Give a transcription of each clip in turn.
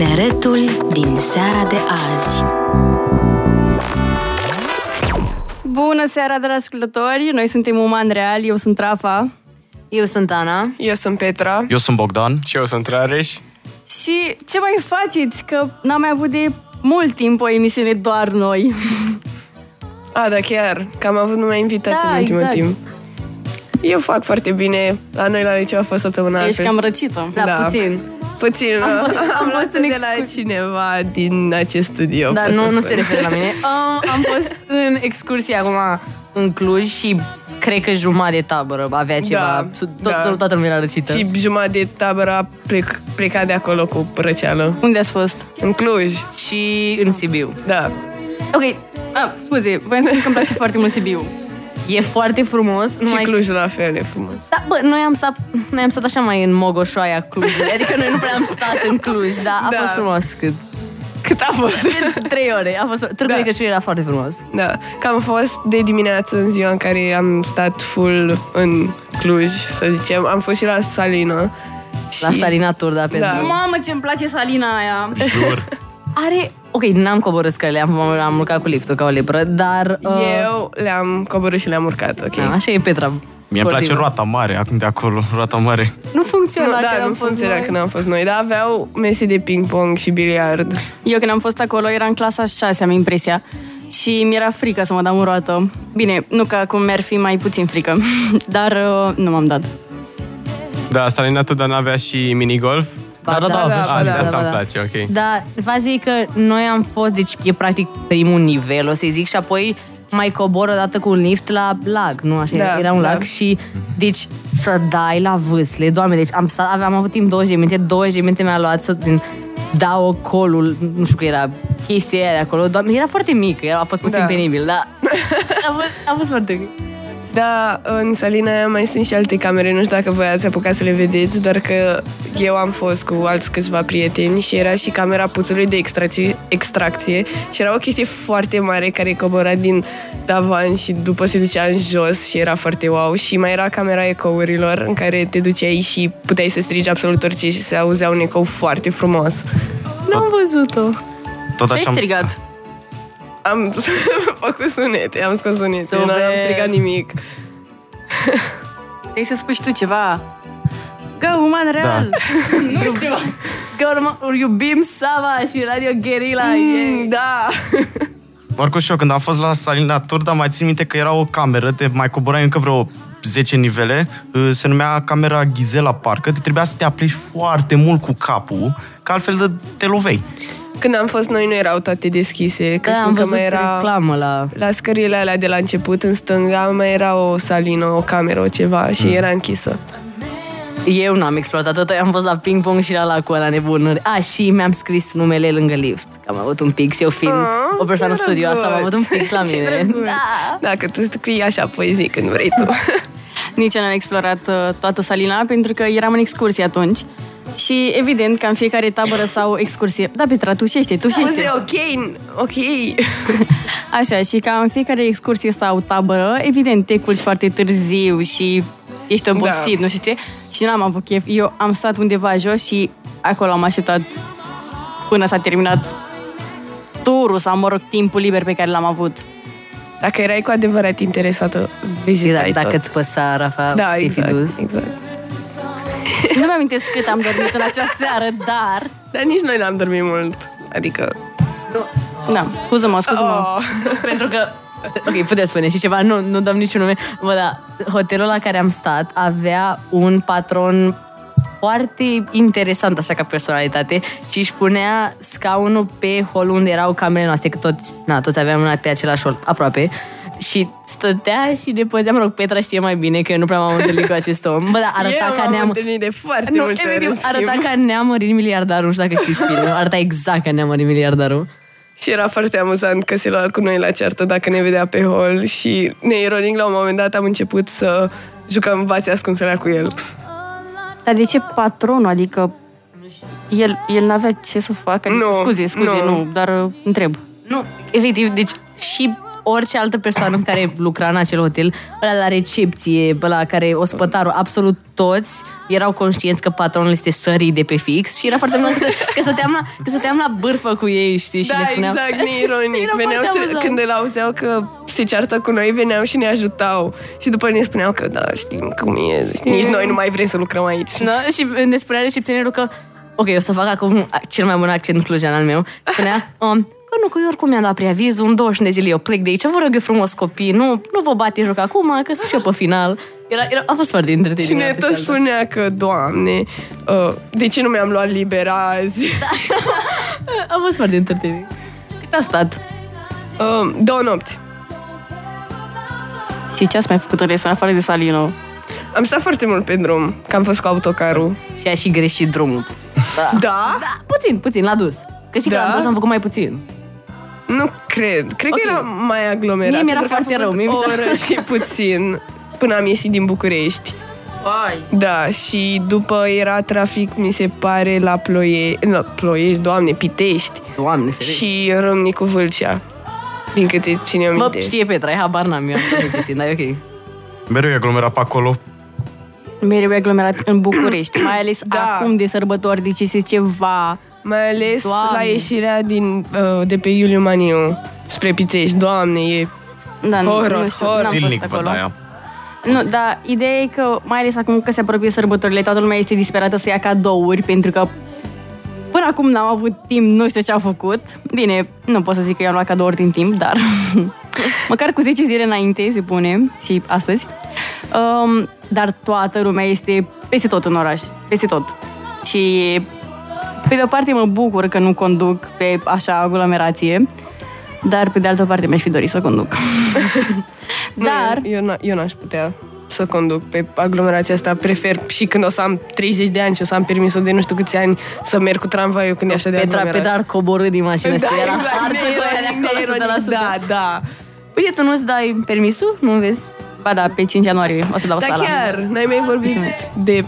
Tineretul din seara de azi. Bună seara, dragi ascultători! Noi suntem Uman Real, eu sunt Rafa. Eu sunt Ana. Eu sunt Petra. Eu sunt Bogdan. Și eu sunt Rareș. Și ce mai faceți? Că n-am mai avut de mult timp o emisiune doar noi. A, da, chiar. Că am avut numai invitații Da, în ultimul exact. timp. Eu fac foarte bine. La noi la liceu a fost săptămâna Ești cam răciță. Da, Da. puțin. Puțin. Am fost- am am fost fost în de la excursie. cineva din acest studio. Dar pot nu, să nu spun. se referă la mine. Um, am fost în excursie acum în Cluj și cred că jumătate de tabără avea ceva. Tot, da. Toată lumea era răcită. Și jumătate de tabără a plec, plecat de acolo cu răceală. Unde ați fost? În Cluj. și în Sibiu. Da. Ok, ah, scuze, voiam să spun că îmi place foarte mult Sibiu. E foarte frumos. Și Numai... Cluj la fel e frumos. Da, bă, noi am, stat, noi am stat așa mai în Mogoșoaia Clujului. Adică noi nu prea am stat în Cluj, dar a Da. fost frumos cât. Cât a fost? Trei ore. A fost, Târgul Da. de Crăciun era foarte frumos. Da, că am fost de dimineață în ziua în care am stat full în Cluj, să zicem. Am fost și la Salina. La și- Salina Turda pentru... Da. Mamă, ce-mi place salina aia! Jur. Are... Ok, n-am coborât scările, am, am urcat cu liftul ca o lepră, dar... Uh, Eu le-am coborât și le-am urcat, ok? Da, așa e Petra. Mie îmi place sportivă. roata mare, acum de acolo, roata mare. Nu funcționa Nu, când da, am nu fost funcționa noi. când am fost noi, dar aveau mese de ping-pong și biliard. Eu când am fost acolo era în clasa 6, am impresia. Și mi-era frică să mă dau în roată. Bine, nu că acum mi-ar fi mai puțin frică, dar uh, nu m-am dat. Da, Salina Tudor n-avea și minigolf. Ba, Da, da, da, da, avea și- ba, Ah, de da, asta ba, îmi da. place, ok. Da, vă zic că noi am fost, deci e practic primul nivel, o să zic, și apoi mai cobor odată cu un lift la lag, nu așa? Da, era un da. lag și, deci, să dai la vâsle, doamne, deci am stat, aveam avut timp 20 de minute, 20 de minute mi-a luat să din, dau colul, nu știu că era chestia aia de acolo, doamne, era foarte mic, era, a fost puțin Da. penibil, dar a fost, a fost foarte mic. Da, în salina aia mai sunt și alte camere, nu știu dacă voi ați apucat să le vedeți, doar că eu am fost cu alți câțiva prieteni și era și camera puțului de extracție, extracție și era o chestie foarte mare care cobora din tavan și după se ducea în jos și era foarte wow și mai era camera ecourilor în care te duceai și puteai să strigi absolut orice și se auzea un ecou foarte frumos. N-am văzut-o. Tot Ce ai așa, strigat? Am făcut sunete, am scos sunete, Super. nu am strigat nimic. Trebuie să spui și tu ceva. Go, uman real! nu știu. Că urmă, iubim Sava și Radio Guerilla. Mm, da. Oricum și eu, când am fost la Salina Turda, mai țin minte că era o cameră, te mai coborai încă vreo 10 nivele, uh, se numea camera Ghizela Parcă, te trebuia să te aplici foarte mult cu capul, că altfel de- te lovei. Când am fost noi, nu erau toate deschise, că Da, știu am că văzut mai era... reclamă la... La scările alea de la început, în stânga, mai era o salină, o cameră, o ceva și era închisă. Eu n-am exploatat tot, am fost la ping-pong și la lacul ăla nebun. A, și mi-am scris numele lângă lift. Că am avut un pix, eu fiind Ah, o persoană ce studioasă, am avut un pix la Ce mine. drăguț. Da. Dacă tu scrii așa poezii când vrei tu. Nici eu n-am explorat uh, toată salina pentru că eram în excursie atunci. Și evident că în fiecare tabără sau excursie... Da, Petra, tușește, tușește. Auzi, ok, ok. Așa, și ca în fiecare excursie sau tabără, evident, te culci foarte târziu și ești obosit, Da. nu știu ce. Și n-am avut chef. Eu am stat undeva jos și acolo am așteptat până s-a terminat turul sau, mă rog, timpul liber pe care l-am avut. Dacă erai cu adevărat interesată, vizitai Dacă tot. îți păsa, Rafa, Da, te-ai exact, fi dus. exact. Nu mi amintesc cât am dormit în acea seară, dar... Dar nici noi n-am dormit mult. Adică... Da, scuză-mă, scuză-mă. Oh. Pentru că Ok, puteți spune și ceva, nu, nu dăm niciun nume. Bă, da, hotelul la care am stat avea un patron foarte interesant așa ca personalitate și își punea scaunul pe holul unde erau camerele noastre, că toți, na, toți aveam una pe același hol, aproape. Și stătea și ne păzea, mă rog, Petra știe mai bine că eu nu prea m-am întâlnit cu acest om. Bă, da, arăta Eu ca m-am neam... întâlnit de foarte Nu, multe ori, efectiv, în schimb. arăta ca neamărit miliardarul, nu știu dacă știți filmul, arăta exact ca neamărit miliardarul. Și era foarte amuzant că se lua cu noi la ceartă dacă ne vedea pe hol și neironic la un moment dat am început să jucăm bați ascunselea cu el. Dar de ce patronul? Adică el, el n-avea ce să facă? Nu, scuze, scuze, nu. nu, dar uh, întreb. Nu, efectiv, deci și orice altă persoană care lucra în acel hotel, ăla la recepție, ăla care ospătarul, absolut toți erau conștienți că patronul este sării de pe fix și era foarte mult că, că, stăteam la, că stăteam la bârfă cu ei, știi, și da, le spuneam... exact, neironic. Era veneau foarte să, amuzant. când îl auzeau că se ceartă cu noi, veneau și ne ajutau. Și după ne spuneau că da, știm cum e, nici noi nu mai vrem să lucrăm aici. Da? Și ne spunea recepționerul că Ok, o să fac acum cel mai bun accent clujean al meu. Spunea, um, că nu, că eu oricum mi-am dat preavizul, în 21 de zile eu plec de aici, vă rog eu frumos copii, nu, nu vă bate joc acum, că sunt și eu pe final. Era, era, a fost foarte întreținut. Și ne tot spunea că, doamne, uh, de ce nu mi-am luat liber azi? A fost foarte întreținut. Cât a stat? Uh, două nopți. Și ce ați mai făcut în rest, în afară de Salino? Am stat foarte mult pe drum, că am fost cu autocarul. Și a și greșit drumul. Da. Da? da puțin, puțin, l-a dus. Că și Da? că l-am dus am făcut mai puțin. Nu cred. Cred Ok. că era mai aglomerat. Mie mi-era pentru că am foarte făcut rău, mie mi o s-a- oră și puțin până am ieșit din București. Vai. Da, și după era trafic, mi se pare, la Ploiești, la Ploiești, doamne, Pitești Doamne, ferește. și Râmnicu Vâlcea. Din câte ține Bă, minte. știe Petra, e habar n-am eu, am făcut puțin, dar e ok. Mereu e aglomerat pe acolo. Mereu e aglomerat în București, mai ales Da. acum de sărbători, deci este ceva... Mai ales Doamne. la ieșirea din, uh, de pe Iuliu Maniu spre Pitești. Doamne, e... Da, nu, Horror, nu știu, horror. n-am Zilnic fost văd acolo. aia. Nu, dar ideea e că, mai ales acum că se apropie sărbătorile, toată lumea este disperată să ia cadouri, pentru că până acum n-am avut timp, nu știu ce au făcut. Bine, nu pot să zic că i-am luat cadouri din timp, dar măcar cu 10 zile înainte, se pune, și astăzi. Um, dar toată lumea este peste tot în oraș, peste tot. Și pe de o parte mă bucur că nu conduc pe așa aglomerație, dar pe de altă parte mi-aș fi dorit să conduc. dar... Nu, eu, eu, n- eu n-aș putea să conduc pe aglomerația asta. Prefer și când o să am 30 de ani și o să am permisul de nu știu câți ani să merg cu tramvaiul când e așa de Petra, aglomerat. Petra ar coborâ din mașină să era harță cu aia de neironic, acolo, neironic, 100%. Da, da. Uite, tu nu-ți dai permisul? Nu vezi? Ba da, pe 5 ianuarie o să dau Da, sala. chiar, n-ai mai vorbit Mulțumesc. de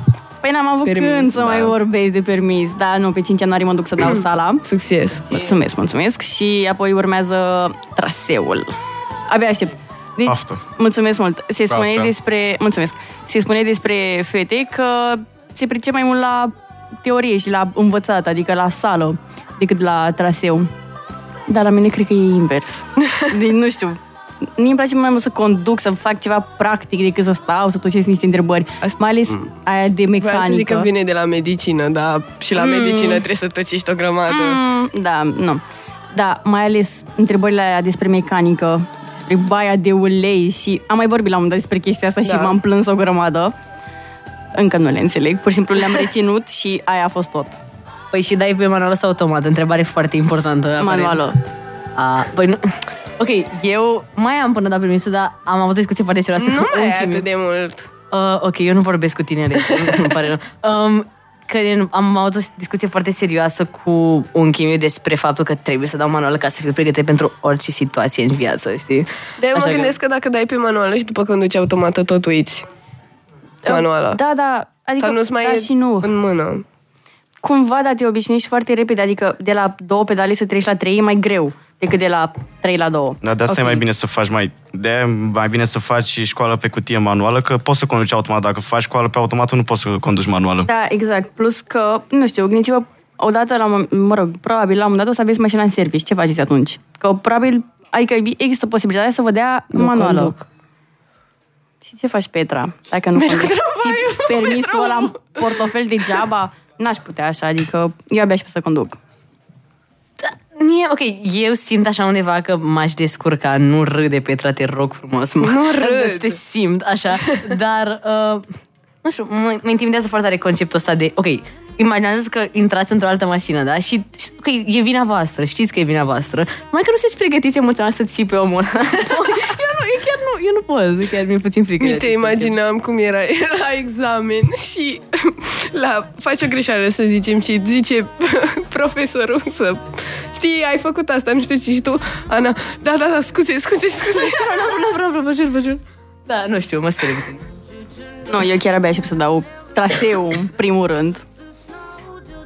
Păi n-am avut Permis, când să da. mai vorbesc de permis. Da, nu, pe 5 ianuarie mă duc să dau sala. succes. Mulțumesc, mulțumesc. Și apoi urmează traseul. Abia aștept. Deci, Poftă. mulțumesc mult. Se spune Poftă. despre, mulțumesc. Se spune despre fete că se pricep mai mult la teorie și la învățat, adică la sală, decât la traseu. Dar la mine cred că e invers. Deci, nu știu. Mie îmi place mai mult să conduc, să fac ceva practic decât să stau, să tocesc niște întrebări. Asta- Mai ales aia de Vreau să zic mecanică. că vine de la medicină, da, și la medicină trebuie să tocești o grămadă. Mm, da, nu. Da, mai ales întrebările alea despre mecanică, despre baia de ulei și am mai vorbit la un moment dat despre chestia asta Da. și m-am plâns o grămadă. Încă nu le înțeleg, pur și simplu le-am reținut și aia a fost tot. Păi și dai pe manualul sau automat? Întrebare foarte importantă. aparent. Manualul. A, păi nu... Ok, eu mai am până da permisul, dar am avut o discuție foarte serioasă Nu cu mai e unchiul meu. atât de mult. Uh, ok, eu nu vorbesc cu tine, deci îmi pare rău. Um, că am avut o discuție foarte serioasă cu unchiul meu despre faptul că trebuie să dau manual ca să fiu pregătit pentru orice situație în viață, știi? De mă Așa că- gândesc că dacă dai pe manuală și după conduci automată, tot uiți manuala. Da, da, adică Sau nu-ți mai da e și nu. în mână. Cumva, da, te obișnuiești foarte repede, adică de la două pedale să treci la trei e mai greu decât de la 3 la 2. Dar de asta e mai bine să faci mai... de e mai bine să faci școală pe cutie manuală, că poți să conduci automat. Dacă faci școală pe automat, nu poți să conduci manuală. Da, exact. Plus că, nu știu, gândiți-vă, odată la, un- mă rog, probabil la un moment dat o să aveți mașina în service. Ce faceți atunci? Că probabil, adică există posibilitatea să vă dea Nu manuală. conduc. Și ce faci, Petra? Dacă nu conduci? Ții permisul ăla în portofel degeaba? N-aș putea așa, adică eu abia aștept să conduc. Mie, ok, eu simt așa undeva că m-aș descurca, nu râde, Petra, te rog frumos. Mă, Nu râd. Să te simt, așa, dar, uh, nu știu, mă, mă intimidează foarte tare conceptul ăsta de, ok, imaginează că intrați într-o altă mașină, da? Și, și, ok, e vina voastră, știți că e vina voastră, mai că nu sunteți pregătiți emoțional să ții pe omul ăla. eu nu, eu chiar nu, eu nu pot, chiar mi-e puțin frică. de Mi te acest concept. imaginam cum era, era examen și la, faci o greșeală, să zicem, și îți zice profesorul să... Știi, ai făcut asta, nu știu ce, și tu, Ana, da, da, da, scuze, scuze, scuze. Nu, nu, vreau, vreau, vă jur, vă jur. Da, nu știu, mă sperie puțin. Nu, eu chiar abia aștept să dau traseul în primul rând.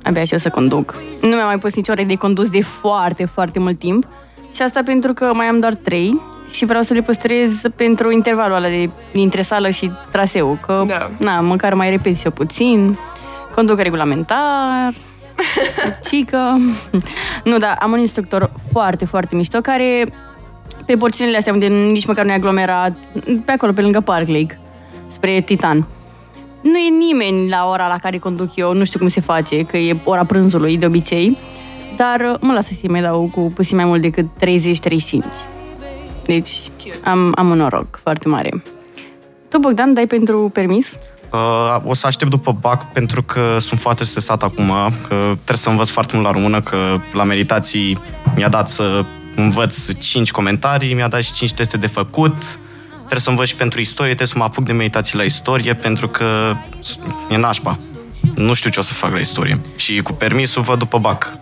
Abia aștept să conduc. Nu mi-am mai pus nicio ore de condus de foarte, foarte mult timp. Și asta pentru că mai am doar trei și vreau să le păstrez pentru intervalul ăla de, dintre sală și traseu, că, Da. na, măcar mai repet și eu puțin, conduc regulamentar, cică. Nu, da, am un instructor foarte, foarte mișto care pe porțiunile astea unde nici măcar nu e aglomerat, pe acolo, pe lângă Park Lake, spre Titan. Nu e nimeni la ora la care conduc eu, nu știu cum se face, că e ora prânzului de obicei, dar uh, mă lasă să mai dau cu puțin mai mult decât 30-35. Deci am, am un noroc foarte mare. Tu, Bogdan, dai pentru permis? Uh, o să aștept după BAC pentru că sunt foarte stresat acum, că trebuie să învăț foarte mult la română, că la meditații mi-a dat să învăț 5 comentarii, mi-a dat și 5 teste de făcut, trebuie să învăț și pentru istorie, trebuie să mă apuc de meditații la istorie, pentru că e nașpa. Nu știu ce o să fac la istorie. Și cu permisul văd după BAC.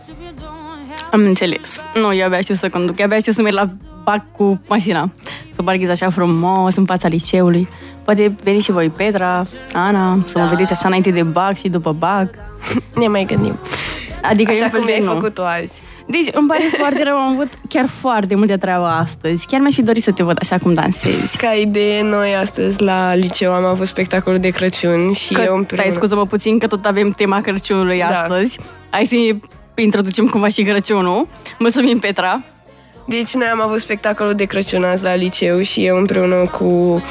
Am înțeles. Nu, eu abia știu să conduc. Eu abia știu să merg la bac cu mașina. Să parchez așa frumos în fața liceului. Poate veniți și voi, Petra, Ana, să mă vedeți așa înainte de bac și după bac. Ne mai gândim. Adică e Așa un fel cum de ai nu. făcut-o azi. Deci îmi pare foarte rău, am avut chiar foarte multe treabă astăzi. Chiar mi-aș fi dorit să te văd așa cum dansezi. Ca idee, noi astăzi la liceu am avut spectacolul de Crăciun și Că, eu stai, împreună... scuză-mă puțin că tot avem tema Crăciunului Da. astăzi. Hai să introducem cumva și Crăciunul. Mulțumim, Petra. Deci noi am avut spectacolul de Crăciun azi la liceu și eu împreună cu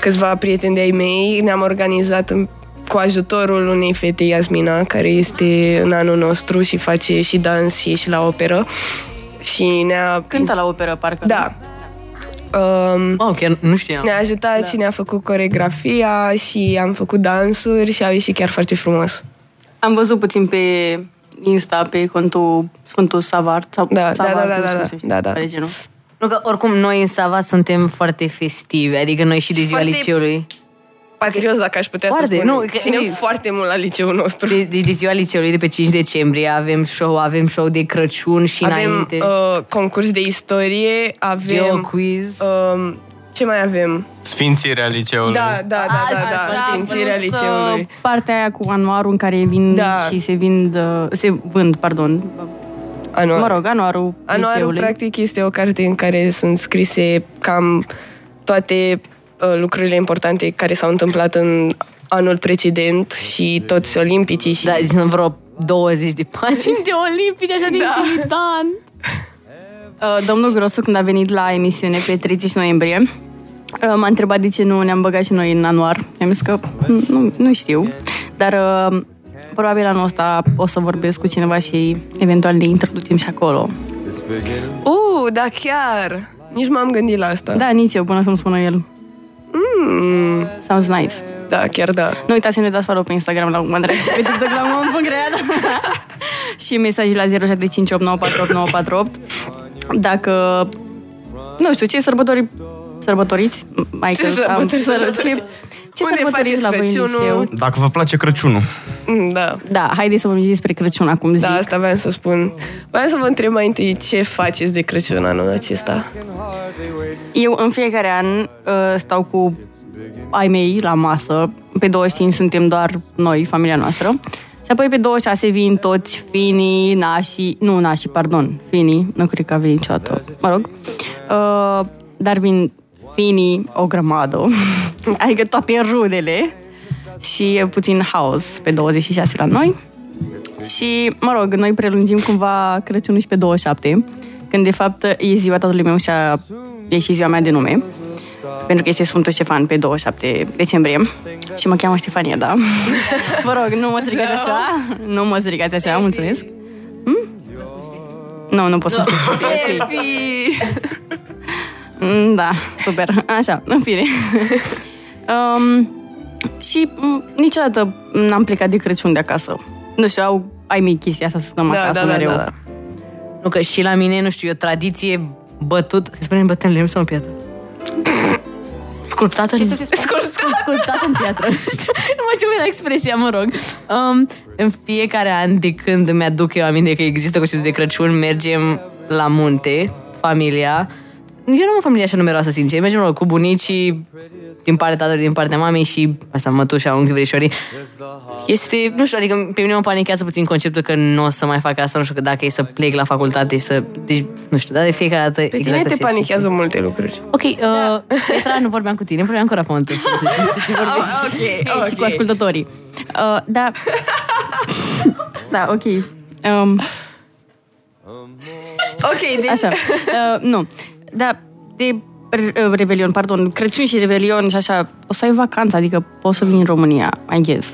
câțiva prieteni de-ai mei ne-am organizat în- cu ajutorul unei fete, Iasmina, care este în anul nostru și face și dans și e și la operă. Și ne-a... Cântă la operă, parcă. Da. Um, Wow, chiar nu știam. ne-a ajutat da. și ne-a făcut coregrafia și am făcut dansuri și a ieșit chiar foarte frumos. Am văzut puțin pe Insta, pe contul Sfântul Savart. Sau Da, da, Savart, da, da, nu știu da, cum se știe, da, da. de genul. Nu că oricum noi în Sava suntem foarte festivi, adică noi și de ziua Foarte- liceului. Patrios, dacă aș putea Foarte, să spun. nu, că- Ținem e- foarte mult la liceul nostru. De, deci de ziua liceului de pe 5 decembrie avem show, avem show de Crăciun și avem înainte. uh, concurs de istorie, avem... Geo quiz. Um, ce mai avem? Sfințirea liceului. Da, da, da, da, da, Așa, sfințirea plus, liceului. uh, Partea aia cu anuarul în care vin Da. și se vind, uh, se vând, pardon. Anuar. Mă rog, anuarul Anuarul, liceului. practic, este o carte în care sunt scrise cam toate uh, lucrurile importante care s-au întâmplat în anul precedent și toți olimpicii și... Da, sunt vreo 20 de pagini de olimpici, așa de Da. intimidant. Uh, Domnul Grosu, când a venit la emisiune pe 30 noiembrie, uh, m-a întrebat de ce nu ne-am băgat și noi în anuar. I-am zis că "Mm, nu, nu știu, dar uh, probabil anul ăsta o să vorbesc cu cineva și eventual ne introducem și acolo. Uh, da, chiar! Nici m-am gândit la asta. Da, nici eu, până să-mi spună el. Mm, Sounds nice. da, chiar da. Nu uitați să ne dați follow pe Instagram la Woman Drive și pe TikTok la Woman.real și mesaje la 0758948948 dacă nu știu, ce sărbători sărbătoriți? Mai Ce că am- sărbători săr- ce, ce Unde sărbătoriți faceți la voi în Crăciunul? liceu? Dacă vă place Crăciunul, Mm, Da. Da, haideți să vorbim despre Crăciun acum zic. Da, asta vreau să spun. Vreau să vă întreb mai întâi ce faceți de Crăciun anul acesta. Eu în fiecare an uh, stau cu ai mei la masă. Pe 25 suntem doar noi, familia noastră. Și apoi pe 26 vin toți finii, nașii, nu nașii, pardon, finii, nu cred că a venit niciodată, mă rog. Uh, dar vin finii o grămadă, adică toate rudele și e puțin haos pe 26 la noi. Și, mă rog, noi prelungim cumva Crăciunul și pe 27, când de fapt e ziua tatălui meu și a, e și ziua mea de nume, pentru că este Sfântul Ștefan pe 27 decembrie și mă cheamă Ștefania, da? Vă rog, nu mă strigați așa, nu mă strigați așa, mulțumesc. Hm? Nu, nu pot să spun Ștefania, ok. Mm, Da, super. Așa, în fine. um, și m, niciodată n-am plecat de Crăciun de acasă. Nu știu, au ai mei chestia asta să stăm Da, acasă da, da, mereu. da, da. Nu că și la mine, nu știu, e o tradiție bătut, se spune bătut în lemn sau în piatră? Sculptat în... Scul- scul- Sculptat în piatră. nu mă știu la expresia, mă rog. Um, în fiecare an, de când îmi aduc eu aminte că există concertul de Crăciun, mergem la munte, familia, eu nu am o familie așa numeroasă, sincer. Mergem rog, cu bunicii din partea tatălui, din partea mamei și asta mătușa, unchi, verișorii. Este, nu știu, adică pe mine mă panichează puțin conceptul că nu o să mai fac asta, nu știu, că dacă e să plec la facultate, să... Deci, nu știu, dar de fiecare dată... Pe tine te panichează multe lucruri. Ok, uh, Petra, nu vorbeam cu tine, vorbeam cu Rafon. Să și vorbești Ah, ok, Hey, ok. și cu ascultătorii. Uh, da. da, ok. Um, Ok, deci... așa. Uh, nu. Da, de re- uh, Revelion, pardon, Crăciun și Revelion și așa, o să ai vacanță, adică poți să vii în România, I guess.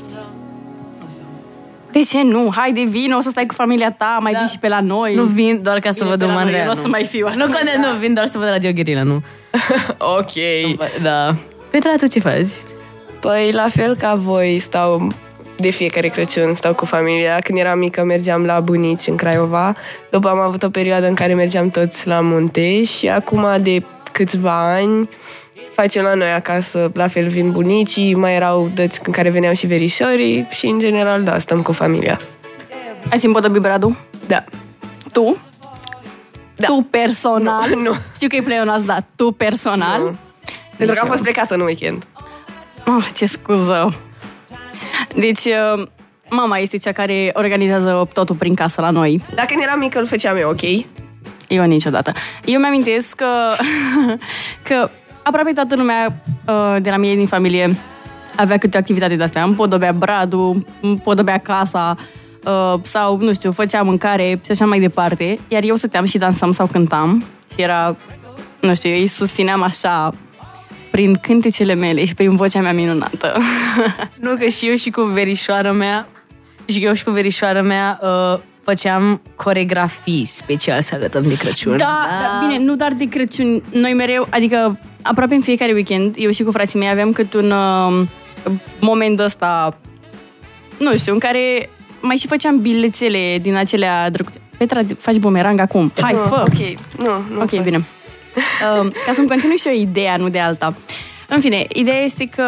De ce nu? Haide, vin, o să stai cu familia ta, mai vii și pe la noi. Nu vin doar ca să Bine, văd pe un la noi, Manrea. eu nu o să mai fiu Nu, atunci. conte, nu, vin doar să văd Radio Guerilla, nu. Ok. Da. Petra, tu ce faci? Păi, la fel ca voi, stau de fiecare Crăciun, stau cu familia. Când eram mică, mergeam la bunici în Craiova. După am avut o perioadă în care mergeam toți la munte și acum de câțiva ani facem la noi acasă, la fel vin bunicii, mai erau dăți în care veneau și verișorii și în general, da, stăm cu familia. Ai ținut de Bradu? Da. Tu? Da. Tu personal? Nu, nu. Știu că e pleonaz, da. Tu personal? Nu. Pentru că am fost plecată în weekend. Oh, ce scuză. Deci, uh, mama este cea care organizează totul prin casă la noi. Dacă când eram mică, îl făceam eu, ok? Eu niciodată. Eu mi-amintesc că, că aproape toată lumea uh, de la mine din familie avea câte o activitate de astea. Împodobea bradul, împodobea casa, uh, sau, nu știu, făcea mâncare și așa mai departe. Iar eu stăteam și dansam sau cântam și era, nu știu, eu îi susțineam așa prin cântecele mele și prin vocea mea minunată. Nu, că și eu și cu verișoara mea și eu și cu verișoara mea uh, făceam coregrafii special să arătăm de Crăciun. Da, da, bine, nu doar de Crăciun. Noi mereu, adică aproape în fiecare weekend, eu și cu frații mei aveam cât un uh, moment ăsta, nu știu, în care mai și făceam bilețele din acelea drăguțe. Petra, faci bumerang acum. Hai, Nu, fă! Ok, nu, nu Ok, fac. bine. Uh, ca să-mi continui și eu ideea, nu de alta. În fine, ideea este că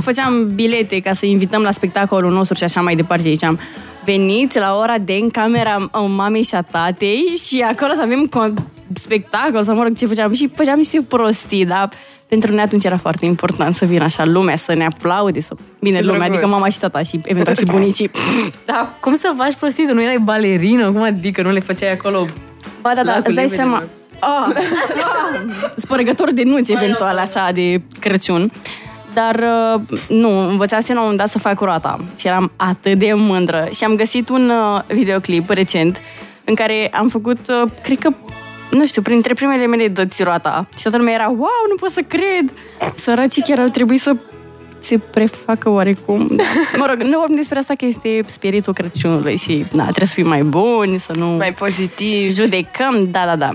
făceam bilete ca să invităm la spectacolul nostru și așa mai departe. Ziceam, veniți la ora de în camera uh, mamei și a tatei și acolo să avem con- spectacol, să mă rog ce făceam. Și făceam niște prostii, dar pentru noi atunci era foarte important să vină așa lumea, să ne aplaude, să... Bine, Ce lumea, drăguț. adică mama și tata și eventual și bunicii. Da, cum să faci prostii? Tu nu erai balerină? Cum adică nu le făceai acolo? Ba da, da, Lacul îți dai liberilor. seama. Oh, spărăgător de nuți, eventual, așa, de Crăciun. Dar uh, nu, învățasem la un moment dat să fac roata și eram atât de mândră. Și am găsit un uh, videoclip recent în care am făcut, uh, cred că, nu știu, printre primele mele dăți roata. Și toată lumea era, wow, nu pot să cred! Săracii chiar ar trebui să se prefacă oarecum. Da. Mă rog, nu vorbim despre asta că este spiritul Crăciunului și na, trebuie să fim mai buni, să nu Mai pozitiv. judecăm, da, da, da.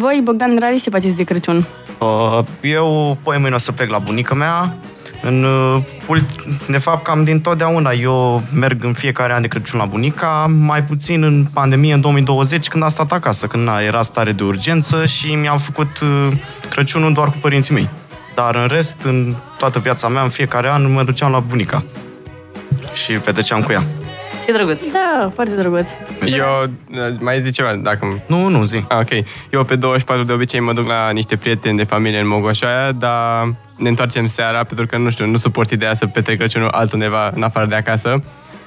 Voi, Bogdan Rari, ce faceți de Crăciun? Uh, Eu, poi mâine o să plec la bunica mea. În, uh, ult- de fapt, cam din totdeauna eu merg în fiecare an de Crăciun la bunica, mai puțin în pandemie, în 2020, când am stat acasă, când na, era stare de urgență și mi-am făcut uh, Crăciunul doar cu părinții mei. Dar în rest, în toată viața mea, în fiecare an, mă duceam la bunica și petreceam cu ea. Ce drăguț. Da, foarte drăguț. Eu, mai zic ceva, dacă... Nu, nu, zi. Ah, ok. Eu pe 24 de obicei mă duc la niște prieteni de familie în Mogoșoaia, dar ne întoarcem seara pentru că, nu știu, nu suport ideea să petrec Crăciunul altundeva în afară de acasă.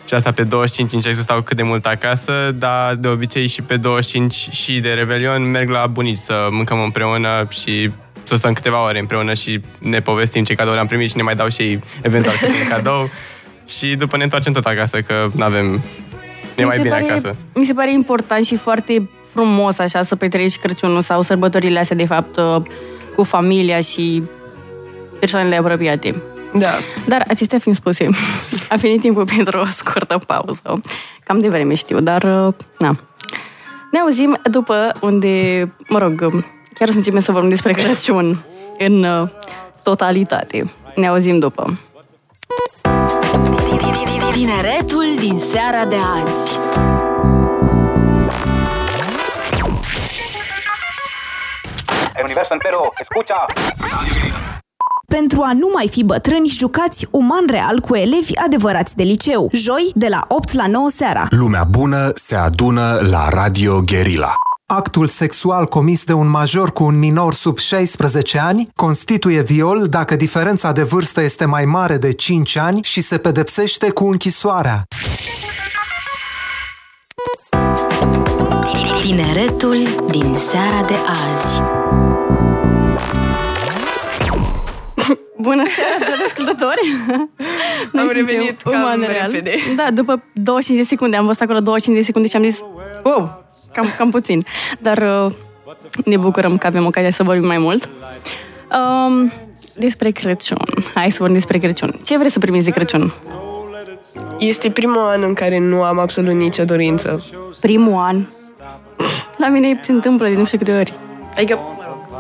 Și asta pe 25 încerc să stau cât de mult acasă, dar de obicei și pe 25 și de Revelion merg la bunici să mâncăm împreună și să stăm câteva ore împreună și ne povestim ce cadouri am primit și ne mai dau și ei eventual câte un cadou. Și după ne întoarcem tot acasă, că nu avem E mai se bine pare, acasă. Mi se pare important și foarte frumos așa să petreci Crăciunul sau sărbătorile astea, de fapt, uh, cu familia și persoanele apropiate. Da. Dar acestea fiind spuse, a venit timpul pentru o scurtă pauză. Cam de vreme știu, dar uh, na. Ne auzim după unde, mă rog, uh, chiar o să începem să vorbim despre Crăciun în uh, totalitate. Ne auzim după. Tineretul din seara de azi. El universo entero, escucha. Pentru a nu mai fi bătrâni, jucați uman real cu elevi adevărați de liceu. Joi, de la 8 la 9 seara. Lumea bună se adună la Radio Guerilla. Actul sexual comis de un major cu un minor sub 16 ani constituie viol dacă diferența de vârstă este mai mare de 5 ani și se pedepsește cu închisoarea. Tineretul din seara de azi. Bună seara, dragi ascultători! Noi Am suntem revenit cam Uman Real. repede. Da, după 25 de secunde. Am văzut acolo 25 de secunde și am zis, wow, cam, cam puțin. Dar uh, ne bucurăm că avem ocazia să vorbim mai mult. Um, despre Crăciun. Hai să vorbim despre Crăciun. Ce vreți să primiți de Crăciun? Este primul an în care nu am absolut nicio dorință. Primul an. La mine se întâmplă de nu știu câte ori. Adică,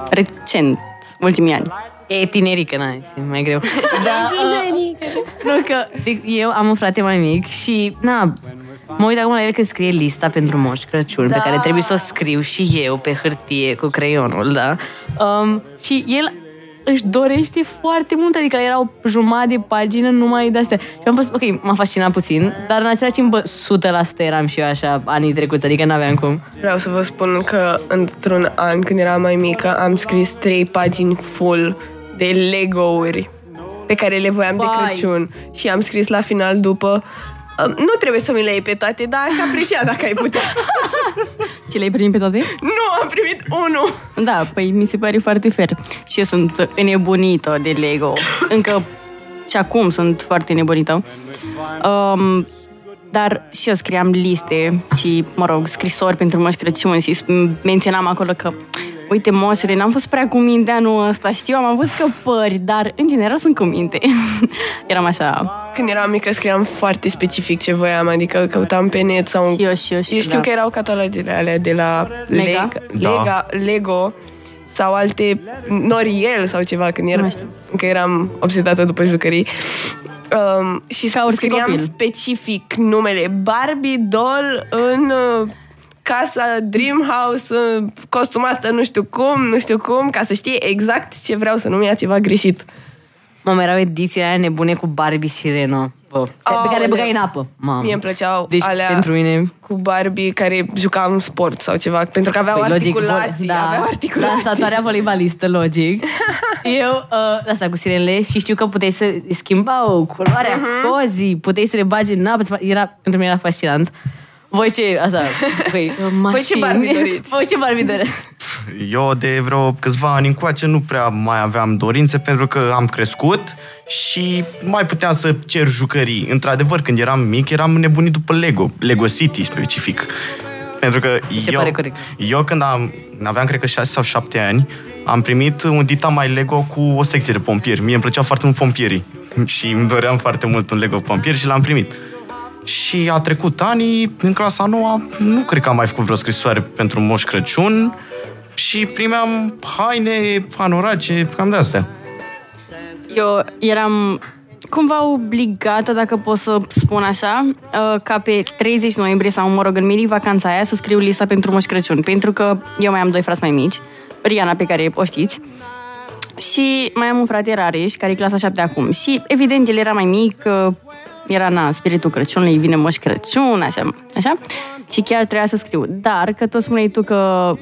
recent, ultimii ani. E tinerică, na, este mai greu. Da, uh, nu că zic, eu am un frate mai mic și, na, mă uit acum la el că scrie lista pentru Moș Crăciun, da. pe care trebuie să o scriu și eu pe hârtie cu creionul, da? Um, și el își dorește foarte mult, adică era o jumătate de pagină numai de astea. Și am fost, ok, m-a fascinat puțin, dar în același timp, bă, 100% eram și eu așa anii trecuți, adică n-aveam cum. Vreau să vă spun că într-un an, când eram mai mică, am scris trei pagini full de Lego-uri pe care le voiam de Vai. Crăciun. Și am scris la final după "Uh, nu trebuie să mi le iei pe toate, dar aș aprecia dacă ai putea. Și le-ai primit pe toate? nu, am primit unul. Da, păi mi se pare foarte fair. Și eu sunt înnebunită de Lego. Încă și acum sunt foarte înnebunită. Um, dar și eu scriam liste și, mă rog, scrisori pentru Moș Crăciun și sp- menționam acolo că Uite, moșule, n-am fost prea cu minte anul ăsta, știu, am avut scăpări, dar în general sunt cu minte. Eram așa, Când eram mică scriam foarte specific ce voiam, adică căutam pe net sau... și eu, și eu, și Eu știu da. că erau catalogele alea de la Mega? Lega, Lega, Lego sau alte Noriel sau ceva când Nu eram, mai știu. că eram obsedată după jucării. Um, și Ca orice scriam copil. specific numele Barbie doll în uh, casa Dreamhouse, uh, costumată nu știu cum, nu știu cum, ca să știe exact ce vreau, să nu-mi ia ceva greșit. Mamă, erau edițiile aia nebune cu Barbie Sireno. Bă, pe care le Aoleu. băgai în apă. Mamă. Mie îmi plăceau Deci, alea pentru mine... cu Barbie care jucau în sport sau ceva, pentru că aveau Păi, logic, articulații, vo- da, aveau articulații. dansatoarea voleibalistă, logic. Eu, uh, asta cu sirenele și știu că puteai să schimbau culoarea Mhm. cozii, puteai să le bagi în apă, era, pentru mine era fascinant. Voi ce, asta, păi, mașini. Barbie doriți? Voi ce Barbie doriți? Eu de vreo câțiva ani încoace nu prea mai aveam dorințe pentru că am crescut și mai puteam să cer jucării. Într-adevăr, când eram mic, eram nebunit după Lego, Lego City specific. Pentru că se eu, pare corect. eu când am, când aveam, cred că 6 sau 7 ani, am primit un Dita mai Lego cu o secție de pompieri. Mie îmi plăceau foarte mult pompierii și îmi doream foarte mult un Lego pompieri și l-am primit. Și a trecut ani, în clasa noua, nu cred că am mai făcut vreo scrisoare pentru Moș Crăciun și primeam haine, panorace, cam de astea. Eu eram cumva obligată, dacă pot să spun așa, uh, ca pe 30 noiembrie sau, mă rog, în mini vacanța aia să scriu lista pentru Moș Crăciun, pentru că eu mai am doi frați mai mici, Riana, pe care o știți, și mai am un frate Rareș, care e clasa 7 acum. Și, evident, el era mai mic, uh, era, na, spiritul Crăciunului, vine Moș Crăciun, așa, așa. Și chiar trebuia să scriu. Dar, că tot spuneai tu că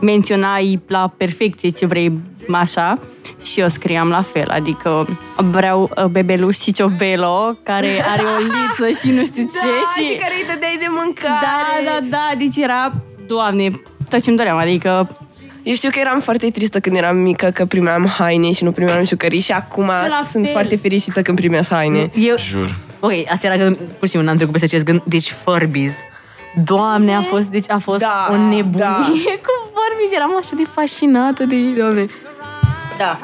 menționai la perfecție ce vrei așa, și eu scriam la fel, adică vreau uh, bebeluș și ciobelo, care are o liță și nu știu ce. Da, și care îi dădeai de mâncare. Da, da, da, deci era, doamne, tot ce-mi doream, adică Eu știu că eram foarte tristă când eram mică că primeam haine și nu primeam jucării și acum la sunt fel. foarte fericită când primesc haine. Eu, Jur. Ok, asta era că pur și simplu n-am trecut peste acest gând. Deci Furbies. Doamne, a fost, deci a fost Da, o nebunie da. cu Furbies. Eram așa de fascinată de ei, doamne. Da.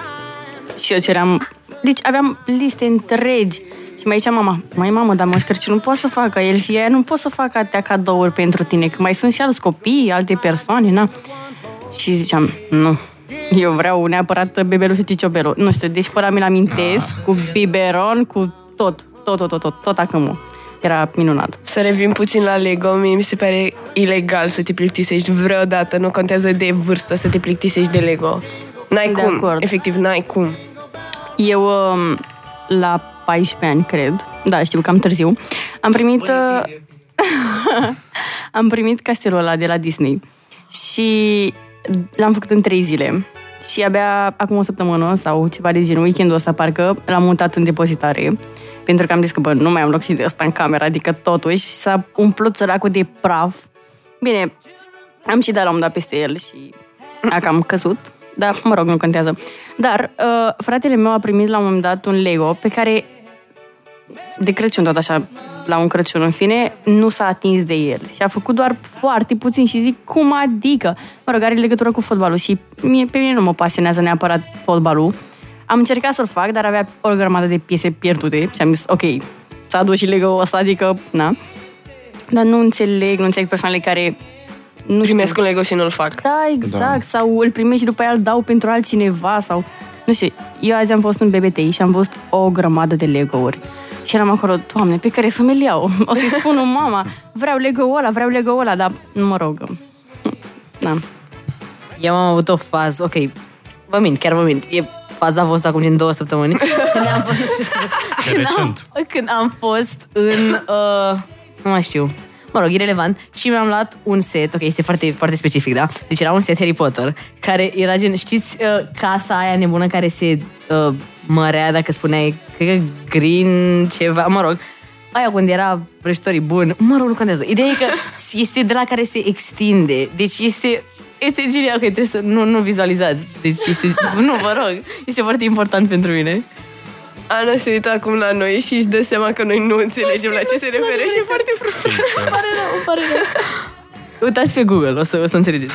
Și eu ceream... Deci aveam liste întregi. Și mai zicea mama, mai mamă, dar Moș Crăciun nu pot să facă, el fie aia nu pot să facă atâtea cadouri pentru tine, că mai sunt și alți copii, alte persoane, na. Și ziceam, nu, eu vreau neapărat bebelușul Ciciobelu. Nu știu, deci până mi-l amintesc, cu biberon, cu tot, tot, tot, tot, tot, tot acâmul. Era minunat. Să revin puțin la Lego, mie mi se pare ilegal să te plictisești vreodată, nu contează de vârstă să te plictisești de Lego. N-ai De cum, acord. efectiv, n-ai cum. Eu, um, la 14 ani, cred, da, știu, cam târziu, am primit... uh, am primit castelul ăla de la Disney. și l-am făcut în trei zile. Și abia acum o săptămână sau ceva de genul, weekendul ăsta parcă, l-am mutat în depozitare. Pentru că am zis că, bă, nu mai am loc și de asta în cameră, adică totuși s-a umplut săracul de praf. Bine, am și dat la un dat peste el și a cam căzut. Dar, mă rog, nu contează. Dar, uh, fratele meu a primit la un moment dat un Lego pe care, de Crăciun tot așa, la un Crăciun în fine, nu s-a atins de el. Și a făcut doar foarte puțin și zic, cum adică? Mă rog, are legătură cu fotbalul și mie, pe mine nu mă pasionează neapărat fotbalul. Am încercat să-l fac, dar avea o grămadă de piese pierdute și am zis, ok, s-a dus și Lego ăsta, adică, na. Dar nu înțeleg, nu înțeleg persoanele care nu Primesc știu. un Lego și nu-l fac. Da, exact. Da. Sau îl primești și după aia îl dau pentru altcineva sau... Nu știu, eu azi am fost în BBTI și am văzut o grămadă de Lego-uri. Și eram acolo, doamne, pe care să mi iau? O să-i spun lui mama, vreau Lego-ul ăla, vreau Lego-ul ăla, dar nu mă rog. Da. Eu am avut o fază, ok, vă mint, chiar vă mint. E, faza a fost acum din două săptămâni. Când am fost, când am, când am fost în, uh, nu mai știu, mă rog, irelevant, și mi-am luat un set, ok, este foarte, foarte specific, da? Deci era un set Harry Potter, care era gen, știți, uh, casa aia nebună care se uh, mărea, dacă spuneai, cred că green ceva, mă rog, aia unde era vrăjitorii bun, mă rog, nu contează. Ideea e că este de la care se extinde, deci este este genial, ok, trebuie să nu, nu vizualizați. Deci este, nu, vă rog, este foarte important pentru mine. Ana se uită acum la noi și își dă seama că noi nu înțelegem la ce se referă și e foarte frustrant. Îmi pare rău, îmi pare rău. Uitați pe Google, o să, o să înțelegeți.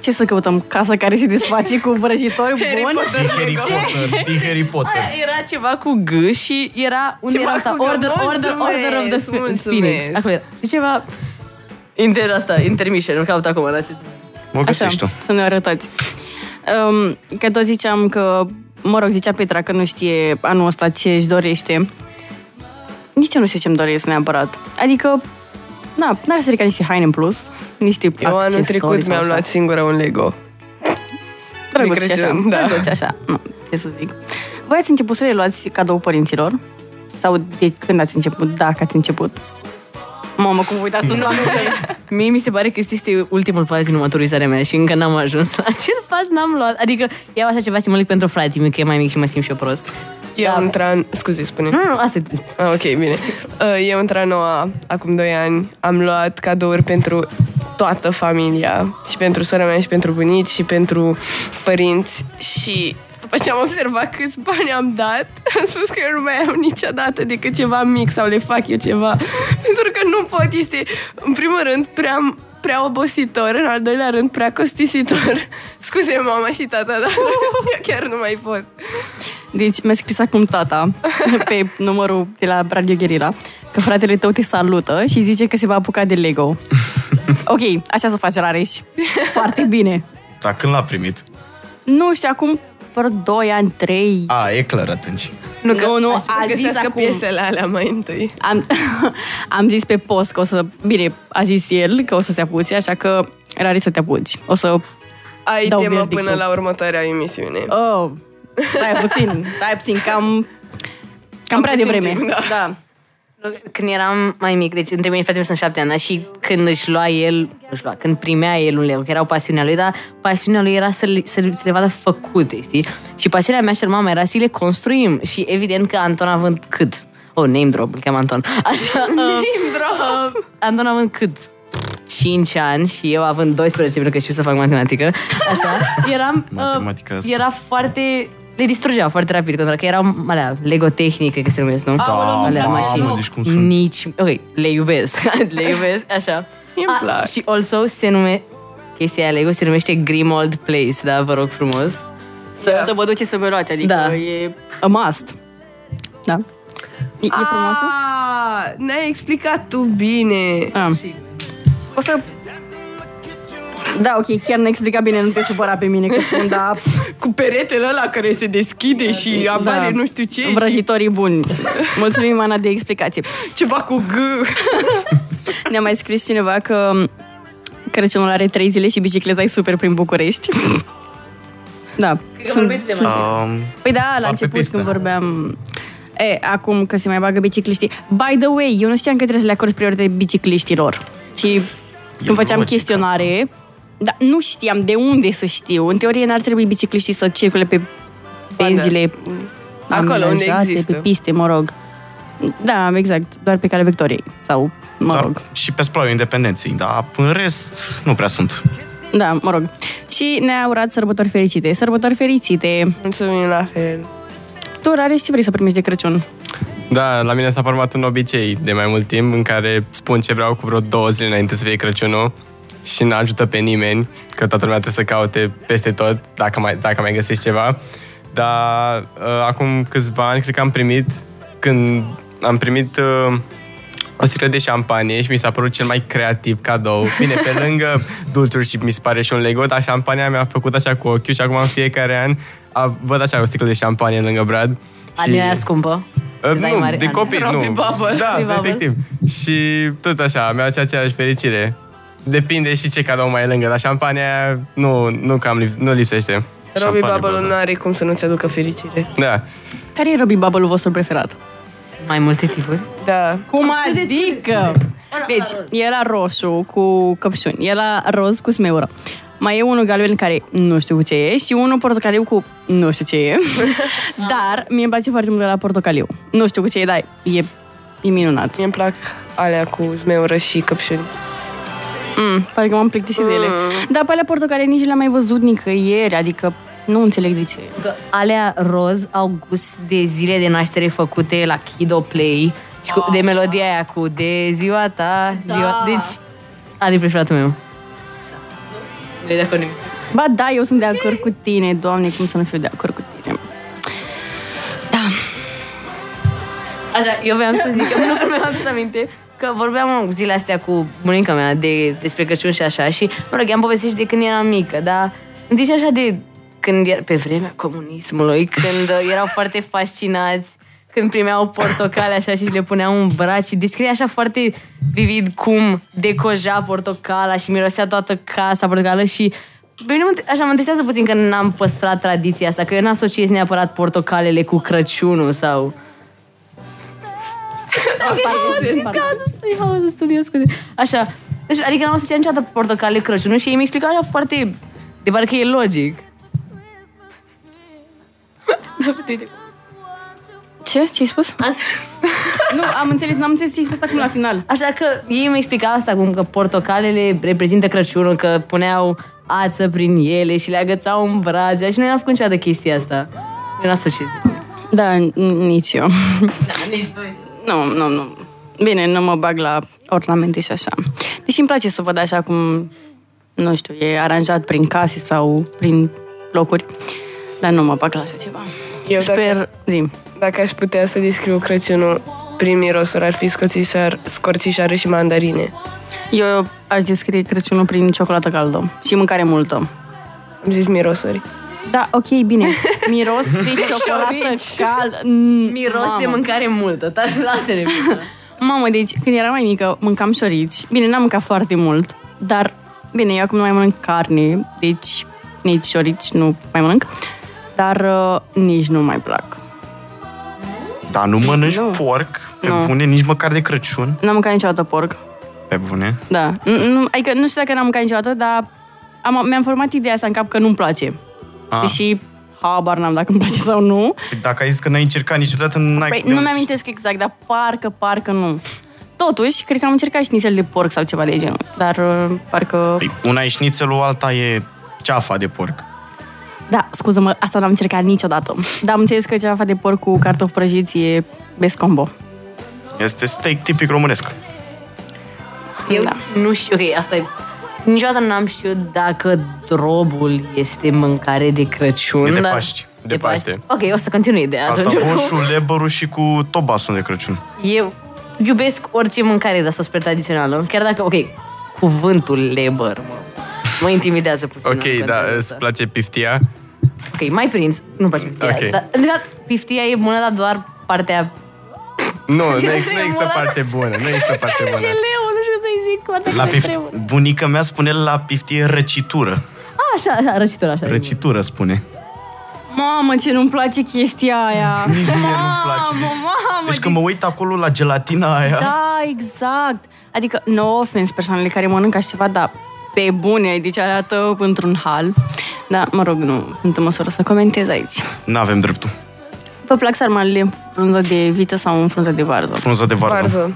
Ce să căutăm? Casa care se desface cu vrăjitori Harry buni? Potter. Din Harry Potter, din Harry Potter. Aia era ceva cu G și era... Unde Ceva era asta? cu G, Order, order, order of the mulțumesc, Ph- mulțumesc. Phoenix. Acolo era. Și ceva... Inter asta, intermission, îl caut acum, la ce... Mă găsești tu. să ne arătați. Um, că tot ziceam că, mă rog, zicea Petra că nu știe anul ăsta ce își dorește. Nici eu nu știu ce-mi doresc neapărat. Adică, na, n-ar să ca niște haine în plus, niște Eu anul accesorii trecut sau mi-am așa. luat singură un Lego. Drăguț de și așa, Crăciun, da. drăguț și așa. Nu, ce să zic. Voi ați început să le luați cadou părinților? Sau de când ați început? Dacă ați început? Mamă, cum vă uitați toți la mine. Mie mi se pare că este ultimul pas din maturizarea mea și încă n-am ajuns la acel pas, n-am luat. Adică iau așa ceva simbolic pentru frații mei, că e mai mic și mă simt și eu prost. Eu da. într-an... Scuze, spune. Nu, nu, asta e tu. Ah, ok, bine. Uh, Eu într-a noua, acum 2 ani, am luat cadouri pentru toată familia. Și pentru sora mea, și pentru bunici, și pentru părinți. Și după ce am observat câți bani am dat, am spus că eu nu mai am niciodată decât ceva mic sau le fac eu ceva. Pentru că nu pot, este, în primul rând, prea prea obositor, în al doilea rând prea costisitor. Scuze mama și tata, dar eu chiar nu mai pot. Deci mi-a scris acum tata pe numărul de la Radio Guerilla că fratele tău te salută și zice că se va apuca de Lego. Ok, așa să faci Rareș. Foarte bine. Dar când l-a primit? Nu știu, acum vreo 2 ani, 3. A, e clar atunci. Nu, nu, nu Să a zis găsească acum. piesele alea mai întâi. Am, am zis pe post că o să... Bine, a zis el că o să se apuce, așa că rare să te apuci. O să... Ai Dau temă verdictul. până la următoarea emisiune. Oh, stai puțin, stai puțin, cam... Cam prea puțin devreme. timp, da. da. Când eram mai mic, deci între mine și fratele meu sunt șapte ani, dar și când își lua el, își lua, când primea el un leu, că era o pasiunea lui, dar pasiunea lui era să le, să, le- să le vadă făcute, știi? Și pasiunea mea și al mama era să le construim. Și evident că Anton având cât? Oh, name drop, îl cheam Anton. Așa, name drop! Uh, Anton având cât? 5 ani și eu având 12, pentru că știu să fac matematică, așa, eram, Matematica uh, asta. era foarte, le distrugeau foarte rapid, pentru că erau, alea, Lego tehnic, cred că se numesc, nu? Da, alea mamă, mașini. deci cum sunt? Nici, ok, le iubesc, le iubesc, așa. Mie-mi A, plac. și also se nume, chestia aia Lego se numește Grimold Place, da, vă rog frumos. Să, să vă duceți să vă luați, adică Da. e a must. Da. E, e frumoasă? Ah, ne-ai explicat tu bine. Ah. O să... Da, ok, chiar ne explica bine, nu te supăra pe mine că spun, da, Cu peretele ăla care se deschide și apare nu știu ce. și vrăjitorii buni. Mulțumim, Ana, de explicație. Ceva cu G. Ne-a mai scris cineva că Crăciunul are trei zile și bicicleta e super prin București. Da. Sunt, sunt, Um, păi da, la Doar pe început pistă. când vorbeam... E, acum că se mai bagă bicicliștii. By the way, eu nu știam că trebuie să le acorzi prioritate bicicliștilor. Și când făceam logic chestionare, Da, nu știam de unde să știu. În teorie n-ar trebui bicicliștii să circule pe benzile Acolo unde amenajate, există. pe piste, mă rog. Da, exact, doar pe calea Victoriei. Sau, mă Doar rog. și pe sploaiul independenței, dar în rest nu prea sunt. Da, mă rog. Și ne-a urat sărbători fericite. Sărbători fericite! Mulțumim la fel. Tu, Rareș, ce vrei să primești de Crăciun? Da, la mine s-a format un obicei de mai mult timp în care spun ce vreau cu vreo două zile înainte să fie Crăciunul și nu ajută pe nimeni, că toată lumea trebuie să caute peste tot dacă mai, dacă mai găsești ceva. Dar uh, acum câțiva ani cred că am primit, când am primit uh, o sticlă de șampanie și mi s-a părut cel mai creativ cadou. Bine, pe lângă dulciuri și mi se pare și un Lego, dar șampania mi-a făcut așa cu ochiul și acum în fiecare an a, văd așa o sticlă de șampanie lângă Brad. Alina aia scumpă. Uh, Dai nu, mare- de copii, Robbie nu. Bubble. Da, Robbie Bubble. efectiv. Și tot așa, mi-a aceeași fericire. Depinde și ce cadou mai e lângă, dar șampania nu, nu cam lip, nu lipsește. Robbie Șampanie Bubble bază. nu are cum să nu-ți aducă fericire. Da. Care e Robbie Bubble-ul vostru preferat? Mai multe tipuri. Da. Cum adică? Deci, e la roșu cu căpșuni, e la roz cu smeură. Mai e unul galben care nu știu cu ce e și unul portocaliu cu nu știu ce e. Dar mie îmi place foarte mult de la portocaliu. Nu știu cu ce e, dar e, e minunat. Mie îmi plac alea cu zmeură și căpșuni. Mm, pare că m-am plictisit de ele. Dar pe alea portocale nici nu le-am mai văzut nicăieri, adică nu înțeleg de ce. Că alea roz au gust de zile de naștere făcute la Kido Play și cu, de melodia aia cu de ziua ta, ziua... Deci, ale preferatul meu. Nu e de acord nimic. Ba da, eu sunt de acord cu tine, doamne, cum să nu fiu de acord cu tine. Așa, eu voiam să zic, că nu că mi-am adus aminte că vorbeam zilele astea cu bunica mea de, despre Crăciun și așa și, mă rog, i-am povestit și de când eram mică, dar îmi zice așa de când era, pe vremea comunismului, când uh, erau foarte fascinați, când primeau portocale așa și le puneau în braț și descrie așa foarte vivid cum decoja portocala și mirosea toată casa portocală și pe mine mă, așa mă întristează puțin că n-am păstrat tradiția asta, că eu n-asociez neapărat portocalele cu Crăciunul sau... E haos în studio, scuze. Așa. Deci, adică n-am asociat niciodată portocale Crăciunul și ei mi explicau așa foarte... De parcă e logic. Ce? Ce ai spus? Am- Nu, am înțeles, n-am înțeles ce ai spus acum la final. Așa că ei mi explicau asta, cum că portocalele reprezintă Crăciunul, că puneau ață prin ele și le agățau în brațe și noi n-am făcut niciodată chestia asta. Eu n-asociez. Da, n- nici eu. Da, nici noi. Nu, nu, nu. Bine, nu mă bag la ornamente și așa. Deși îmi place să văd așa cum, nu știu, e aranjat prin case sau prin locuri. Dar nu mă bag la așa ceva. Eu Sper, dacă, zi. dacă aș putea să descriu Crăciunul prin mirosuri, ar fi scorțișar, scorțișoare și mandarine. Eu aș descrie Crăciunul prin ciocolată caldă și mâncare multă. Am zis mirosuri. Da, ok, bine. Miros de ciocolată caldă. Mm, Miros mamă. de mâncare multă. Tati, lasă-ne. Mamă, deci când eram mai mică, mâncam șorici. Bine, n-am mâncat foarte mult, dar, bine, eu acum nu mai mănânc carne, deci nici șorici nu mai mănânc, dar uh, nici nu mai plac. Dar nu mănânci Nu. porc pe Nu. bune, nici măcar de Crăciun N-am mâncat niciodată porc. pe bune. Da. Nu, nu, adică nu știu dacă n-am mâncat niciodată, dar am, mi-am format ideea asta în cap că nu-mi place. Ah. Deși habar n-am dacă îmi place sau nu. Păi Dacă ai zis că n-ai încercat niciodată, n-ai... Păi, nu mi-amintesc exact, dar parcă, parcă nu. Totuși, cred că am încercat și șnițel de porc sau ceva de genul. Dar uh, parcă... Păi, una e șnițelul, alta e ceafa de porc. Da, scuză-mă, asta n-am încercat niciodată. Dar am înțeles că ceafa de porc cu cartofi prăjiți e best combo. Este steak tipic românesc. Eu Da. nu știu, ok, asta e... Niciodată n-am știut dacă drobul este mâncare de Crăciun. E de dar- Paști. De Paște. Ok, o să continui de Asta atunci. roșu, lebărul și cu tobasul de Crăciun. Eu iubesc orice mâncare de asta super tradițională. Chiar dacă, ok, cuvântul labor mă, mă intimidează puțin. în Ok, da, contextul îți ăsta. place piftia? Ok, mai prins. Nu-mi place piftia. Ok. Dar, de fapt, piftia e bună, dar doar partea... Nu, nu, Cred ex- că nu e există bună. parte bună. Nu există parte bună. Geleu, nu știu să-i zic. Poate La că pift... trebuie. Bunica mea spune la piftie răcitură. A, așa, așa, răcitură, așa. Răcitură spune. Mamă, ce nu-mi place chestia aia. Nici mie nu-mi place. Mamă, mamă. Deci când mă uit acolo la gelatina aia, Da, exact. Adică, no offense persoanele care mănâncă așa ceva, dar pe bune, deci arată într-un hal. Da, mă rog, nu sunt în măsură să comentez aici. N-avem dreptul. Vă plac sarmalele în frunză de viță sau în frunză de varză? Frunză de varză. Varză.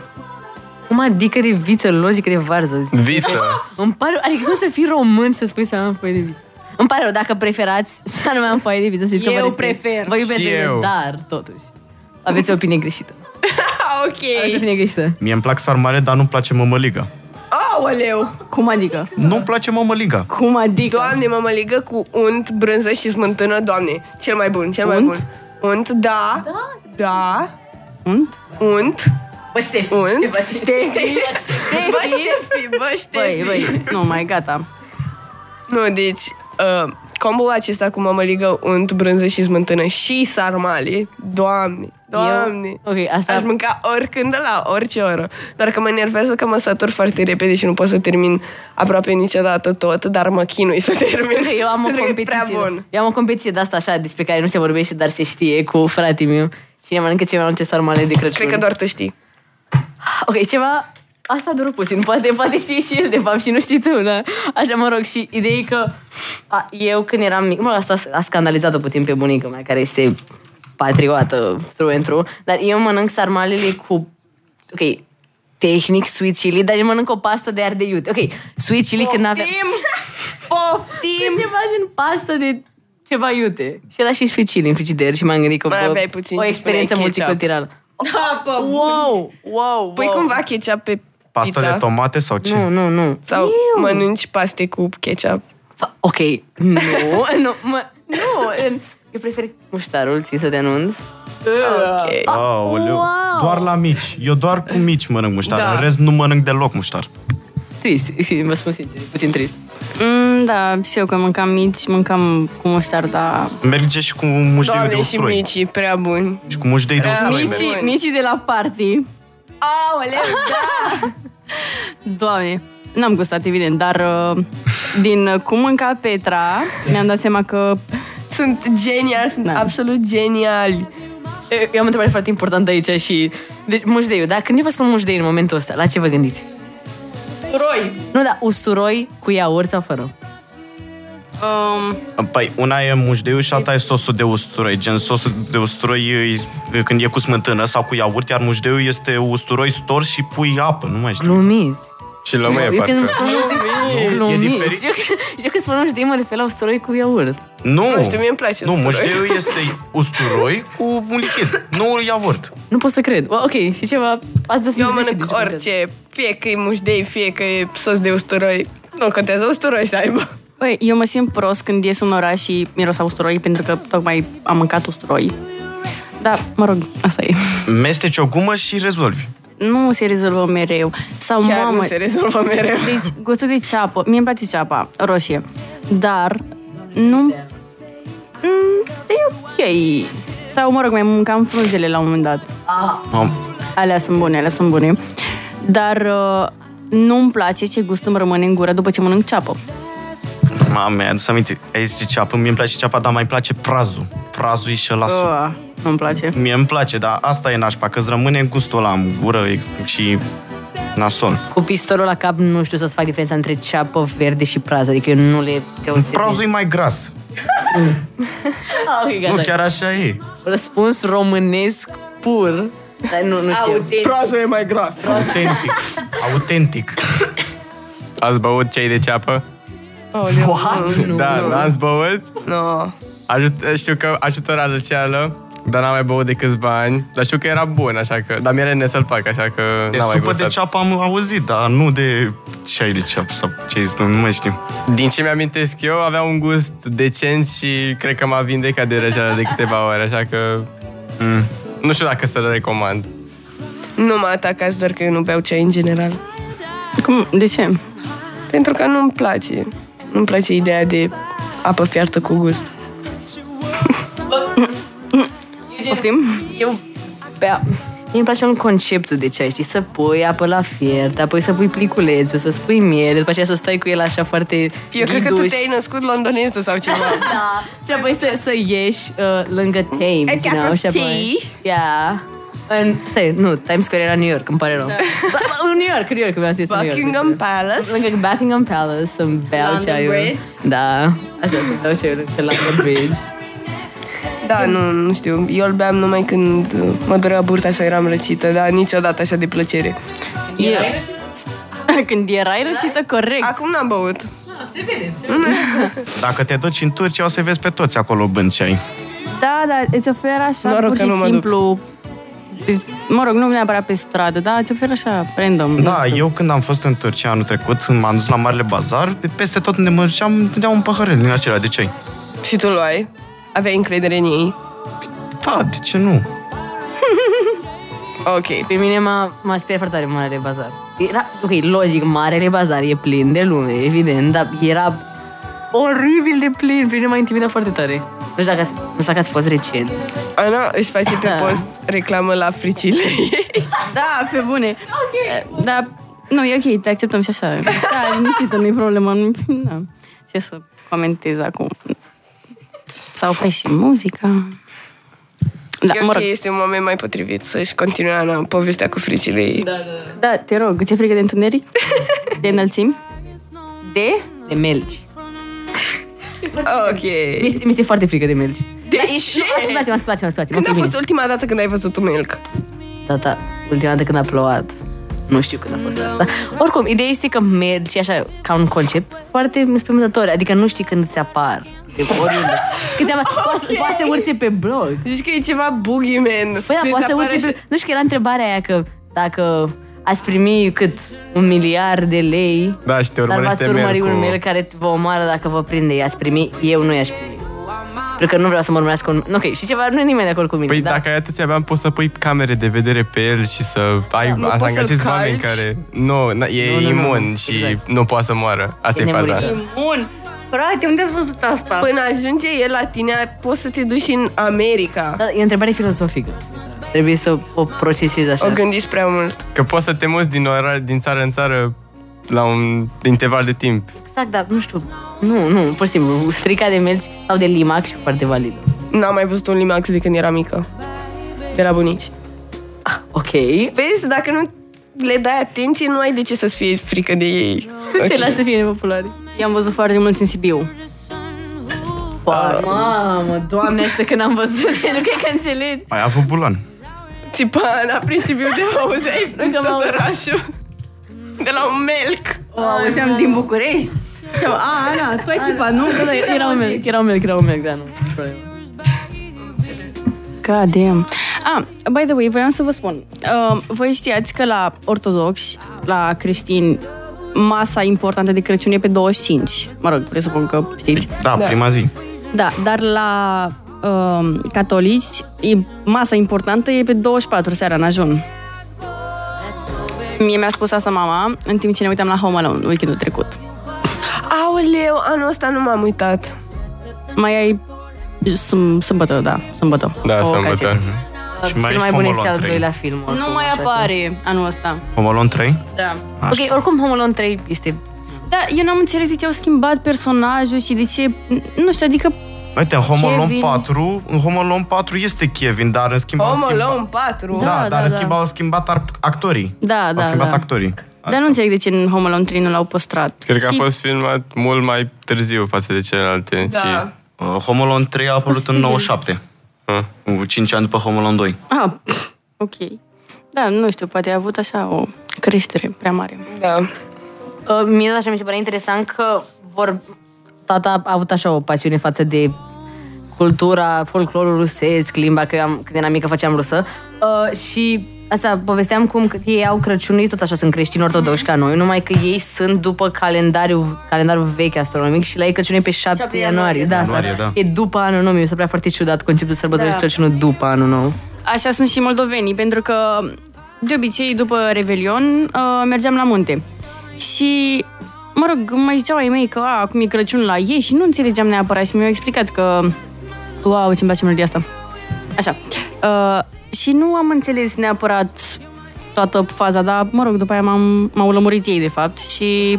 Cum adică de viță, logică de varză? Viță. Îmi pare, adică cum să fii român să spui să am foaie de viță? Îmi pare rău, dacă preferați să nu mai am foaie de viță, să știți că vă Eu respect. prefer. Vă iubesc, Și vă iubesc, eu. dar totuși. Aveți o opinie greșită. Aveți o ok. opinie greșită. Mie îmi plac sarmale, dar nu-mi place mămăliga. Aoleu! Cum adică? Nu-mi place mămăliga. Cum adică? Doamne, mămăligă cu unt, brânză și smântână, doamne. Cel mai bun, cel mai Unt? bun. Unt, da. Da. Unt? Unt. Bă, Ștefi. Unt. Bă, Ștefi. Bă, Ștefi, bă, Băi, Ștefi. băi, nu mai gata. Nu, deci, uh, combo acesta cu mămăligă, unt, brânză și smântână și sarmale, doamne, doamne. Eu- ok, asta- Aș mânca oricând de la orice oră. Doar că mă enervează că mă satur foarte repede și nu pot să termin aproape niciodată tot, dar mă chinui să termin. Eu am o Pentru că e competiție. prea bun. Eu am o competiție de asta așa, despre care nu se vorbește, dar se știe, cu fratele meu. Cine mănâncă cele mai multe sarmale de Crăciun. Cred că doar tu știi. Ok, ceva... Asta dură puțin. Poate, poate știi și el, de fapt, și nu știi tu, da? Așa, mă rog, și ideea e că a, eu când eram mic, mă, asta a scandalizat-o puțin pe bunica mea, care este patriotă through and through, dar eu mănânc sarmalele cu, ok, tehnic sweet chili, dar eu mănânc o pastă de ardei iute. Ok, sweet chili când avea... Poftim! ceva din pastă de ceva iute. Și era și sweet chili în frigider și m-am gândit că Mai bă, aveai puțin o și experiență spuneai ketchup. multiculturală. Da, bă, Wow, wow, Pui wow. cumva ketchup pe Pasta pizza? de tomate sau ce? Nu, nu, nu. Sau Iu. mănânci paste cu ketchup? Fa- Ok, nu, nu, mă, nu, în- eu prefer muștarul, țin să te anunț. Ok. Aoleu. Wow. Doar la mici. Eu doar cu mici mănânc muștar. Da. În rest nu mănânc deloc muștar. Trist, vă spun sincer, e puțin trist. Mm, da, și eu când mâncam mici, mâncam cu muștar, dar... Merge și cu mușdei de Doamne, și usturoi. micii, prea buni. Și cu mușdei de Prea usturoi. mici. merge. Micii, bun. micii de la party. Aoleu, da! Doamne, n-am gustat, evident, dar uh, din cum mânca Petra, mi-am dat seama că Sunt geniali, sunt Da. absolut geniali. Eu, eu am o întrebare foarte importantă aici și... Deci, mușdeiul, dar când eu vă spun mușdei în momentul ăsta, la ce vă gândiți? Usturoi. Nu, da, usturoi cu iaurt sau fără? Um, Păi, una e mușdeiul și alta e sosul de usturoi. Gen, sosul de usturoi e, când e cu smântână sau cu iaurt, iar mușdeiul este usturoi stors și pui apă, nu mai știu. Glumiți. Și lămâie, Eu când îmi parcă. spun mușdei... Nu, e Glumiți. diferit. Eu, eu când spun mușdei mă refer la usturoi cu iaurt. Nu, Nu știu, mie îmi place Nu, usturoi. mușdeiul este usturoi cu un lichid, nu iaurt. Nu pot să cred. Ok, și ceva... Ați dat Eu mănânc orice, fie că e mușdei, fie că e sos de usturoi. Nu contează, usturoi să aibă. Băi, eu mă simt prost când ies în oraș și miros a usturoi, pentru că tocmai am mâncat usturoi. Da, mă rog, asta e. Mesteci o gumă și rezolvi. Nu se rezolvă mereu. Sau, Chiar mamă, nu se rezolvă mereu. Deci, gustul de ceapă. Mie îmi place ceapa roșie. Dar nu... Mm, e ok. Sau, mă rog, mai mâncam frunzele la un moment dat. Am- Alea sunt bune, alea sunt bune. Dar uh, nu-mi place ce gust îmi rămâne în gură după ce mănânc ceapă. Mamă, mi-a adus aminte. Ai zis ceapă, mie îmi place ceapa, dar mai place prazul. Prazul e și la suc. Uh, nu-mi place. Mie îmi place, dar asta e nașpa, că îți rămâne gustul ăla în gură e- și nasol. Cu pistolul la cap nu știu să-ți fac diferența între ceapă verde și prază. Adică eu nu le deosebesc. Prazul e mai gras. Ah, ok, gata. Nu, chiar așa e. Răspuns românesc pur. Dar nu, nu știu. Prazul e mai gras. Autentic. Autentic. Ați băut cei de ceapă? Aoleu, nu, da, nu. n-ați băut? nu. Ajut, știu că ajută la răceală, dar n-am mai băut de câțiva ani. Dar știu că era bun, așa că... Dar mi-e rene să-l fac, așa că De n-am mai supă gustat. de ceapă am auzit, dar nu de ceai de ceapă sau ce zis, nu, nu mai știu. Din ce mi-amintesc eu, avea un gust decent și cred că m-a vindecat de răceală de câteva ore, așa că... Mm. Nu știu dacă să-l recomand. Nu mă atacați doar că eu nu beau ceai în general. Cum? De ce? Pentru că nu-mi place. Nu-mi place ideea de apă fiartă cu gust. Poftim? Eu bea... Mie îmi place un conceptul de ceai, știi? Să pui apă la fiert, apoi să pui pliculețul, să spui miere, după aceea să stai cu el așa foarte Eu cred că tu ghiduș. te-ai născut londoneză sau ceva. Da. Și apoi să, să ieși uh, lângă Thames, A you cup know? of Și apoi, tea. yeah. În, stai, nu, Times Square era New York, îmi pare rău. Da. New York, New York, vreau să New York. Buckingham Palace. Lângă Buckingham Palace, să-mi beau London ceaiul. Bridge? Da, așa să beau ceaiul pe London Bridge. Da, nu, nu știu. Eu îl beam numai când uh, mă durea burta și eram răcită, dar niciodată așa de plăcere. E... Când erai răcită, corect. Acum n-am băut. Dacă te duci în Turcia, o să vezi pe toți acolo bând ceai. Da, da, îți oferă așa Noroc pur că și nu mă duc. simplu... Mă rog, nu neapărat pe stradă, dar îți oferă așa, random. Da, nu știu. eu când am fost în Turcia anul trecut, m-am dus la Marele Bazar, de peste tot unde mă duceam, îmi dădeau un păhărel din acela de ceai. Și tu luai? Aveai încredere în ei? Da, de ce nu? Ok. Pe mine m-a, m-a speriat foarte tare Marele Bazar. Era, ok, logic, Marele Bazar e plin de lume, evident, dar era oribil de plin. Pe mine m-a intimidat foarte tare. Nu știu dacă ați, nu știu dacă ați fost recent. Ana își face pe Da. post reclamă la fricile ei. Da, pe bune. Ok. Da, nu, e ok, te acceptăm și așa. Da, liniștită, nu-i problemă. Nu, da. Ce să comentez acum? S-a oprit și muzica. Da, e mă ok, rog. este un moment mai potrivit să-și continue Ana povestea cu fricile ei. Da. Da, te rog, ți-e frică de întuneric? De înălțimi? De? De melci. Ok. Mi este, mi este foarte frică de melci. De Da, e- ce? Nu, ascultați-mă, ascultați-mă, ascultați-mă. Când a ok, fost bine. ultima dată când ai văzut un milk? Tata, ultima dată când a plouat. Nu știu când a fost asta. Oricum, ideea este că mergi așa, ca un concept foarte înspăimântător. Adică nu știi când ți apar. De oriunde. Când ți apar, poate, Ok. poate să urce pe blog. Zici că e ceva boogeyman. Păi da, Deci poate să apare urce așa- pe... Nu știu că era întrebarea aia că dacă ați primi cât un miliard de lei, Da, și te dar urmărește v-ați urmări mail un cu- mail care vă omoară dacă vă prinde. I-ați primi, eu nu i-aș primi. Pentru că nu vreau să mă urmărească un... Ok, și ceva, nu e nimeni de acord cu mine. Păi dar... dacă ai atâția bani, poți să pui camere de vedere pe el și să ai nu să poți să-l angajezi oameni calci. care... Nu, na, e Nu, nu, nu, imun nu. și Exact. nu poate să moară. Asta E e, faza. nemuritor. Imun. Frate, unde ați văzut asta? Până ajunge el la tine, poți să te duci și în America. Da, e o întrebare filozofică. Trebuie să o procesezi așa. O gândiți prea mult. Că poți să te muți din, orar, din țară în țară la un interval de timp. Exact, dar nu știu. Nu, nu, pur și simplu. Frica de melci sau de limac și foarte validă. N-am mai văzut un limax de când era mică. De la bunici. Ok. Vezi, dacă nu le dai atenție, nu ai de ce să-ți fie frică de ei. Se lași să fie nepopulare. I-am văzut foarte mulți în Sibiu. Mamă, doamne, aștept că n-am văzut. nu cred că înțeleg. Ai avut bulan. Țipan, a Sibiu de auzeai Încă m-au- tot orașul. De la un melc. O auzeam din București. Și eu, a, Ana, tu ai țipat, nu? Da, da, era un melc, era un melc, era un melc, da, nu. problemă. God damn. Ah, by the way, voiam să vă spun. Uh, voi știați că la ortodoxi, la creștini, masa importantă de Crăciun e pe 25. Mă rog, presupun că știți. Da, Da. prima zi. Da, dar la uh, catolici, e, masa importantă e pe 24 seara în ajun. Mie mi-a spus asta mama în timp ce ne uitam la Home Alone weekendul trecut. Aoleu, anul ăsta nu m-am uitat. Mai ai sâm- sâmbătă, da, sâmbătă. Da, O sâmbătă. ocazie. Și mai Cel mai ești bun Home este Alone al 3. doilea film. oricum, Nu mai așa că- apare anul ăsta. Home Alone 3? Da. Ok, oricum Home Alone 3 este... Da, eu n-am înțeles de ce au schimbat personajul și de ce... Nu știu, adică... Uite, în Home Alone Kevin. 4, în Home Alone 4 este Kevin, dar în schimb au Home schimbat... Alone 4. Da, Da, dar da, în da. schimb au schimbat ar- actorii. Da, Au da, schimbat da. actorii. Dar nu înțeleg de ce în Home Alone 3 nu l-au păstrat. Cred că și... a fost filmat mult mai târziu față de celelalte. Da. Și, Uh, Home Alone 3 a apărut în 97. uh, Cu 5 ani după Home Alone 2. Ah, ok. Da, nu știu, poate a avut așa o creștere prea mare. Da. Uh, mie așa mi se pare interesant că vor... Tata a avut așa o pasiune față de cultura, folclorul rusesc, limba, că eu am, când eram mică făceam rusă. Uh, și asta, povesteam cum că ei au Crăciunul, ei tot așa sunt creștini ortodoxi ca noi, numai că ei sunt după calendarul, calendarul vechi astronomic și la ei Crăciunul e pe 7, 7 ianuarie. ianuarie, Da, Ianuarie, asta da. e după anul nou. Mi se prea foarte ciudat conceptul de sărbători Da. Crăciunul după anul nou. Așa sunt și moldovenii, pentru că de obicei, după Revelion, uh, mergeam la munte. Și, mă rog, mai ziceau ai mei că a, acum e Crăciun la ei și nu înțelegeam neapărat și mi-au explicat că wow, ce-mi place melodia asta. Așa. Uh, și nu am înțeles neapărat toată faza, dar, mă rog, după aia m-am, m-au lămurit ei, de fapt, și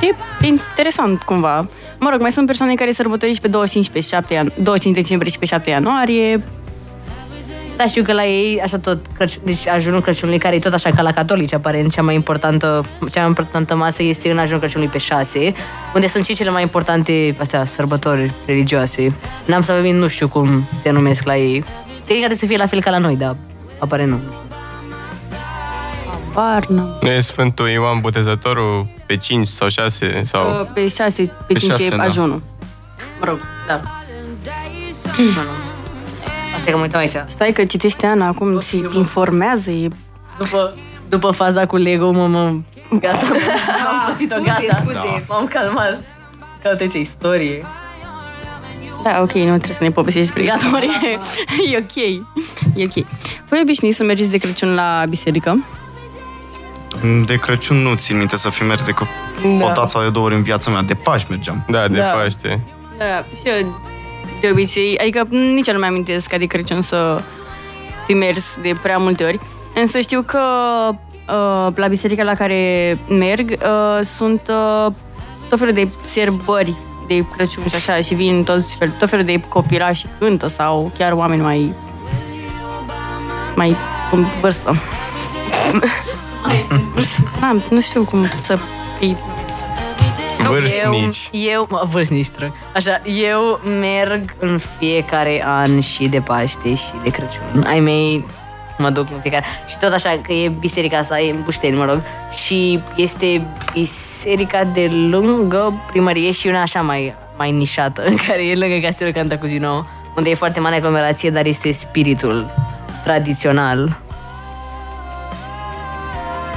e interesant, cumva. Mă rog, mai sunt persoane care sărbătoriți pe 25, pe 7 ian- 25 decembrie și pe 7 ianuarie, Da, știu că la ei, așa tot, Crăciun, deci ajunul Crăciunului, care e tot așa ca la catolici, aparent, cea mai importantă, cea mai importantă masă este în ajunul Crăciunului pe 6, unde sunt și cele mai importante, astea, sărbători religioase. N-am să vă nu știu cum se numesc la ei. Tehnica să fie la fel ca la noi, dar aparent nu. Barna. Nu e Sfântul Ioan Botezătorul pe 5 sau 6 sau... Uh, Pe 6, pe Pe 5 șase, e da. ajunul. Mă rog, da. Nu, nu. Asta e că mă uitam aici. Stai că citește Ana acum și informează, e... După, după faza cu Lego, mă, mă, gata, am pățit-o, gata. scuze. M-am calmat. Că ce istorie. Da, ok, nu trebuie să ne povestești despre istorie. e ok, e ok. Voi obișnuiți să mergeți de Crăciun la biserică? De Crăciun nu țin minte să fi mers decât Da. o tața de două ori în viața mea. De Paști mergeam. Da, de Da. Paște. Da, și eu de obicei, adică nici eu nu mi-am amintesc ca de Crăciun să fi mers de prea multe ori. Însă știu că uh, la biserica la care merg uh, sunt uh, tot felul de sărbări de Crăciun și așa și vin toți fel, tot felul de copilași și cântă sau chiar oameni mai mai în vârstă. Da, nu știu cum să fii Vârstnici. Eu, eu mă, vârstnici, tră. Așa, eu merg în fiecare an și de Paște și de Crăciun. Ai mei mă duc în fiecare. Și tot așa, că e biserica asta, e în Bușteni, mă rog. Și este biserica de lângă primărie și una așa mai, mai nișată, în care e lângă Castelul Cantacuzino, unde e foarte mare aglomerație, dar este spiritul tradițional.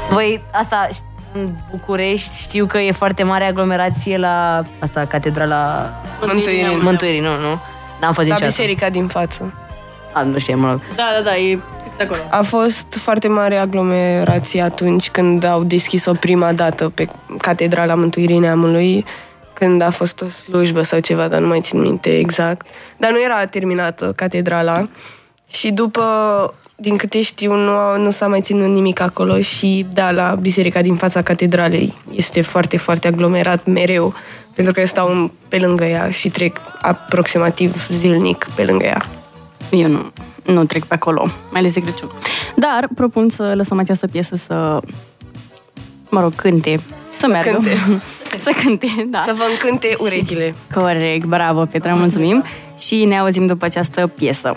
Voi, asta, în București știu că e foarte mare aglomerație la asta, catedrala Mântuirii. Mântuirii, nu, nu. N-am fost La niciodată. biserica din față. A, nu știu, mă rog. Da, da, da, e fix acolo. A fost foarte mare aglomerație atunci când au deschis-o prima dată pe Catedrala Mântuirii Neamului, când a fost o slujbă sau ceva, dar nu mai țin minte exact. Dar nu era terminată catedrala și după, din câte știu, nu, a- nu s-a mai ținut nimic acolo și, da, la biserica din fața catedralei este foarte, foarte aglomerat mereu, pentru că eu stau în- pe lângă ea și trec aproximativ zilnic pe lângă ea. Eu nu, nu trec pe acolo, mai ales de Crăciun. Dar propun să lăsăm această piesă să, mă rog, cânte. Să meargă. cânte. să cânte, da. Să vă încânte urechile. Corect, bravo, Petra, mulțumim. Și ne auzim după această piesă.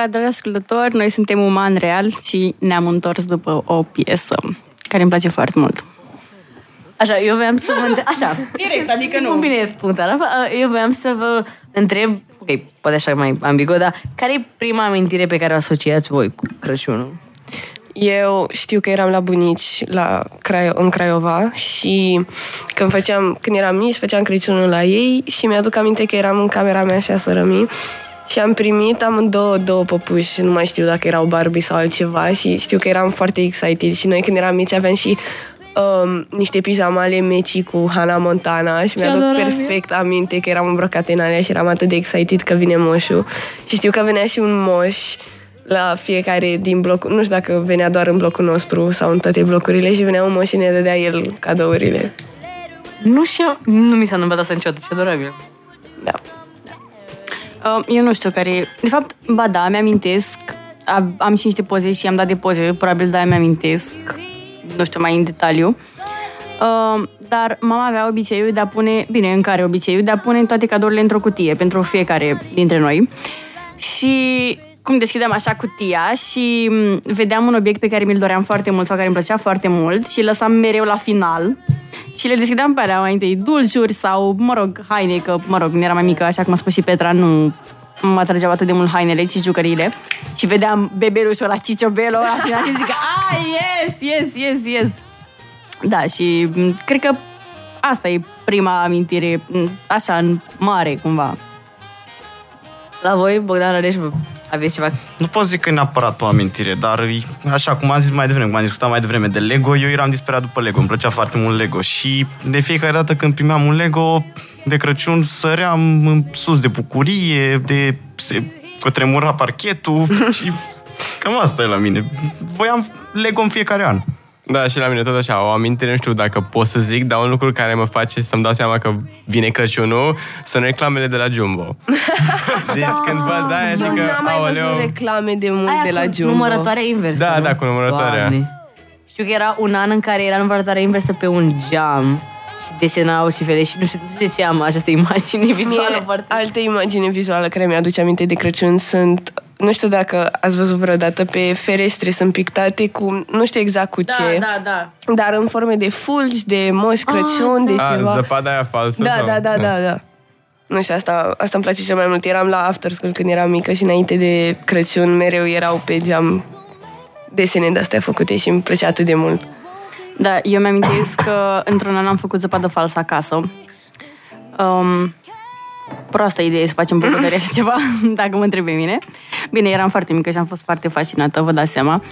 Seara, dragi ascultători! Noi suntem Uman Real și ne-am întors după o piesă care îmi place foarte mult. Așa, eu voiam să vă întreb... Așa. Direct, adică nu. Bine e punctat. Eu voiam să vă întreb, ok, poate așa mai ambigu, dar care e prima amintire pe care o asociați voi cu Crăciunul? Eu știu că eram la bunici la Craio- în Craiova și când, făceam, când eram mici, făceam Crăciunul la ei și mi-aduc aminte că eram în camera mea și a sorămii și am primit amândouă două păpuși, nu mai știu dacă erau Barbie sau altceva și știu că eram foarte excited și noi când eram mici aveam și um, niște pijamale meci cu Hannah Montana și Ce mi-aduc adorabil. perfect aminte că eram îmbrăcate în alea și eram atât de excited că vine moșul și știu că venea și un moș la fiecare din bloc, nu știu dacă venea doar în blocul nostru sau în toate blocurile și venea un moș și ne dădea el cadourile. Nu știu, nu mi s-a întâmplat asta niciodată, ce adorabil. Da. Uh, eu nu știu care e. De fapt, ba da, mi-amintesc. Am, am și niște poze și am dat de poze, probabil de-aia mi-amintesc. Nu știu mai în detaliu. Uh, dar mama avea obiceiul de a pune, bine, în care obiceiul, de a pune toate cadourile într-o cutie pentru fiecare dintre noi. Și cum deschideam așa cutia și m, vedeam un obiect pe care mi-l doream foarte mult sau care îmi plăcea foarte mult și îl lăsam mereu la final și le deschideam pe alea mai întâi dulciuri sau, mă rog, haine, că, mă rog, când eram mai mică, așa cum a spus și Petra, nu mă atrageau atât de mult hainele, ci jucăriile. Și vedeam bebelușul la Ciciobelo la final și zic, ah, yes, yes, yes, yes. Da, și m, cred că asta e prima amintire, m, așa, în mare, cumva. La voi, Bogdan Rădeș, vă aveți ceva? Nu pot zic că e neapărat o amintire, dar e- așa cum am zis mai devreme, cum am discutat mai devreme de Lego, eu eram disperat după Lego, îmi plăcea foarte mult Lego și de fiecare dată când primeam un Lego de Crăciun săream în sus de bucurie, de se cutremura parchetul și cam asta e la mine. Voiam Lego în fiecare an. Da, și la mine tot așa, o amintire, nu știu dacă pot să zic, dar un lucru care mă face să-mi dau seama că vine Crăciunul sunt reclamele de la Jumbo. Deci când văd de aia, zic Eu că, n-am mai văzut aoleu, reclame de mult Aia de la cu Jumbo. numărătoarea inversă, Da, nu? da, cu numărătoarea. Doamne. Știu că era un an în care era numărătoarea inversă pe un geam și desenau și fele și nu știu, nu știu de ce am această imagine vizuală Mie, foarte... altă imagine vizuală care mi-aduce aminte de Crăciun sunt nu știu dacă ați văzut vreodată pe ferestre sunt pictate cu, nu știu exact cu ce, da. dar în forme de fulgi, de moș Crăciun, de a, ceva. zăpada aia falsă? Da, sau? da, da, da, da. Nu știu, asta, asta îmi place cel mai mult. Eram la after school când eram mică și înainte de Crăciun mereu erau pe geam desene de-astea făcute și îmi plăcea atât de mult. Da, eu mi-amintesc că într-un an am făcut zăpadă falsă acasă. Um, proastă idee să facem bucătărie așa ceva, dacă mă întreb pe mine. Bine, eram foarte mică și am fost foarte fascinată, vă dați seama.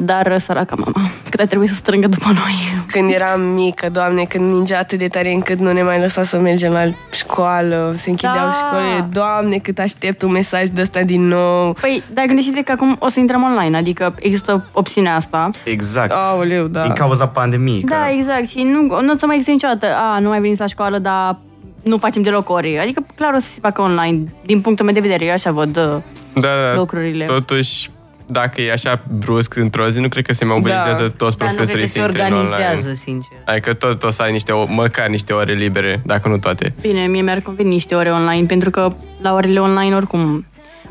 Dar săraca mama, cât a trebuit să strângă după noi. Când eram mică, doamne, când ningea atât de tare încât nu ne mai lăsa să mergem la școală, se închideau Da. școlile. Doamne, cât aștept un mesaj de ăsta din nou. Păi, dar gândește-te că acum o să intrăm online, adică există opțiunea asta. Exact. Aoleu, da. Din cauza pandemiei. că- Da, exact. Și nu, nu o să mai existe niciodată. A, nu mai veniți la școală, dar nu facem deloc ore. Adică, clar, o să se facă online. Din punctul meu de vedere, eu așa văd uh, Da, da. lucrurile. Totuși, dacă e așa brusc într-o zi, nu cred că se mobilizează Da. toți Dar nu cred profesorii că să se intre în organizează, online. sincer. Adică tot o să ai niște, o- măcar niște ore libere, dacă nu toate. Bine, mie mi-ar conveni niște ore online, pentru că la orele online, oricum,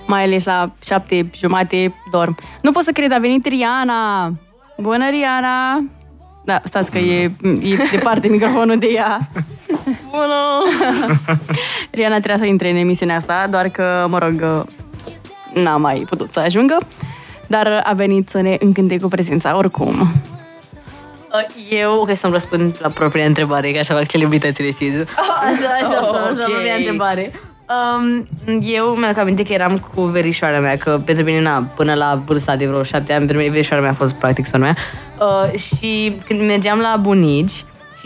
mai ales la șapte jumate, dorm. Nu pot să cred, a venit Riana! Bună, Riana! Da, stați că e, e departe microfonul de ea. Bună! Riana trebuia să intre în emisiunea asta, doar că, mă rog, n-a mai putut să ajungă. Dar a venit să ne încânte cu prezența, oricum. Uh, Eu, că să-mi răspund la propria întrebare, că așa fac celebritățile, știți? Așa, așa, Oh, așa, așa, ok. propria întrebare. Um, eu mi-am aminte că eram cu verișoara mea, că pentru mine, na, până la vârsta de vreo șapte ani, pentru mine verișoara mea a fost practic sora mea. Uh, și când mergeam la bunici,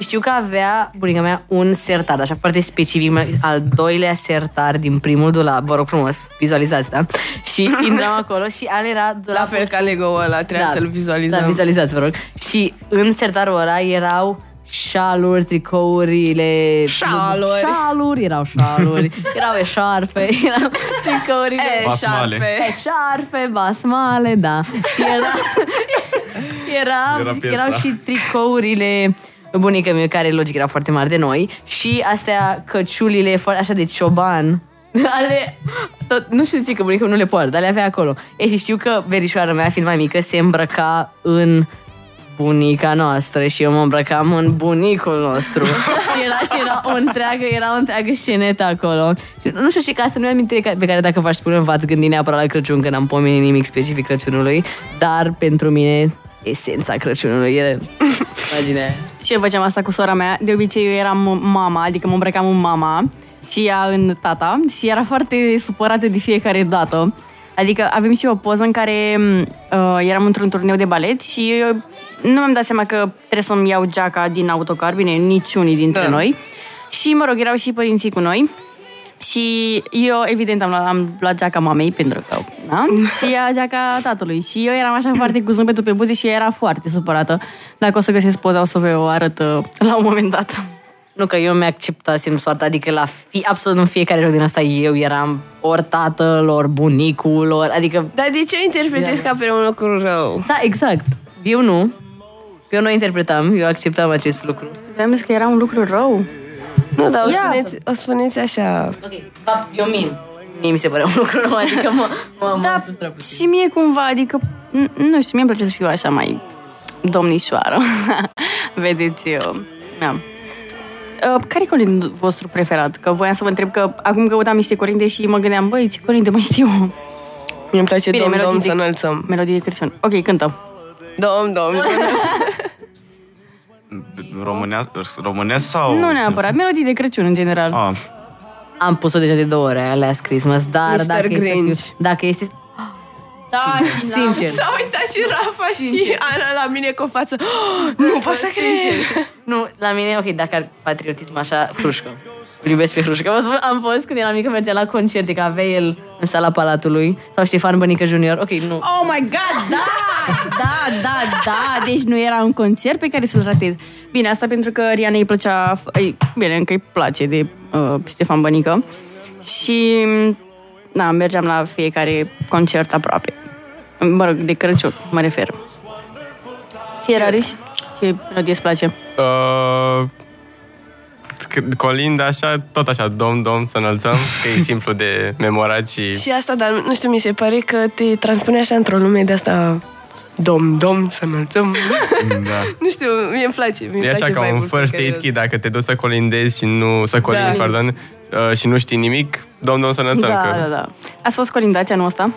și știu că avea bunica mea un sertar, așa foarte specific, al doilea sertar din primul dulap, vă rog frumos, vizualizați, da? Și intram acolo și al era La dulapul fel ca Lego ăla, trebuie să-l vizualizăm. da, vizualizați, vă rog. Și în sertarul ăla erau șaluri, tricourile... Șaluri. Șaluri, erau șaluri. erau eșarfe, erau tricourile... Basmale. Eșarfe. Eșarfe, basmale, da. Și era... era, Era piesa. erau și tricourile bunica mea, care logic era foarte mare de noi, și astea căciulile fo- așa de cioban, ale, tot, nu știu ce că bunica nu le poartă, dar le avea acolo. E și știu că verișoara mea, fiind mai mică, se îmbrăca în bunica noastră și eu mă îmbrăcam în bunicul nostru. și era, și era o întreagă, era o întreagă scenetă acolo. Și Nu știu și că asta nu e amintire ca- pe care dacă v-aș spune v-ați gândit neapărat la Crăciun, că n-am pomenit nimic specific Crăciunului, dar pentru mine esența Crăciunului e imagine. Și eu făceam asta cu sora mea. De obicei eu eram mama, adică mă îmbrăcam în mama și ea în tata și era foarte supărată de fiecare dată. Adică avem și o poză în care uh, eram într-un turneu de balet și eu nu mi-am dat seama că trebuie să-mi iau geaca din autocar, bine, niciunii dintre Da. noi. Și, mă rog, erau și părinții cu noi. Și eu, evident, am luat, am luat geaca mamei, pentru că, da? Și ea geaca tatălui. Și eu eram așa foarte cu zâmbetul pe buze și ea era foarte supărată. Dacă o să găsesc poza, o să vă o arăt uh, la un moment dat. Nu că eu mi-acceptasem soarta, adică la fi, absolut în fiecare joc din asta eu eram ori tatăl, ori bunicul, ori, adică... Dar de ce o interpretezi ca pe un lucru rău? Da, exact. Eu nu. Eu nu interpretam, eu acceptam acest lucru. Am zis că era un lucru rău. Nu, dar o Ia. spuneți, o spuneți așa. Ok, da, eu min. Mie mi se părea un lucru rău, adică mă, mă, Da, mă frustra puțin. și mie cumva, adică, n- nu știu, mie îmi place să fiu așa mai domnișoară. Vedeți, eu. Da. Uh, care e colindul vostru preferat? Că voiam să vă întreb că acum căutam niște colinde și mă gândeam, băi, ce colinde mai știu? Mie îmi place Bine, Dom, melodii Dom de- să înălțăm. Melodie de Crăciun. Ok, cântă. Dom, Dom să înălțăm. Românesc, românesc sau... Nu neapărat, melodii de Crăciun în general. Ah, Am pus-o deja de două ore, Last Christmas, dar Mr. dacă e să Grinch. fiu, dacă este... Da, și Sincer. S-a uitat și Rafa și Ana la mine cu o față. "Oh, nu pot să cred. Nu, la mine, ok, dacă ar patriotism așa, Hrușcă. Îl iubesc pe Hrușcă. Vă spun, am fost când eram mică, mergeam la concerte, că avea el în sala Palatului, sau Ștefan Bănică Junior. Ok, nu. Oh my god, da! Da, da, da, deci nu era un concert pe care să-l ratez. Bine, asta pentru că Riana îi plăcea, îi, bine, încă îi place de uh, Ștefan Bănică și, da, mergeam la fiecare concert aproape. Mă rog, de Crăciun, mă refer. Ție, Rariș? Ce melodie îți place? Uh, c- Colinda așa, tot așa, dom, dom, să înălțăm, că e simplu de memorat și... Și asta, dar nu știu, mi se pare că te transpune așa într-o lume de asta Dom, dom, să înălțăm. da. nu știu, mie îmi place. Mie E așa place ca un vibe-ul pe first care aid îl- kit, dacă te duci să colindezi și nu... Să colinzi, Da. pardon, uh, și nu știi nimic, dom, dom, să înălțăm. Da, că... da, da. Ați fost colindați anul ăsta?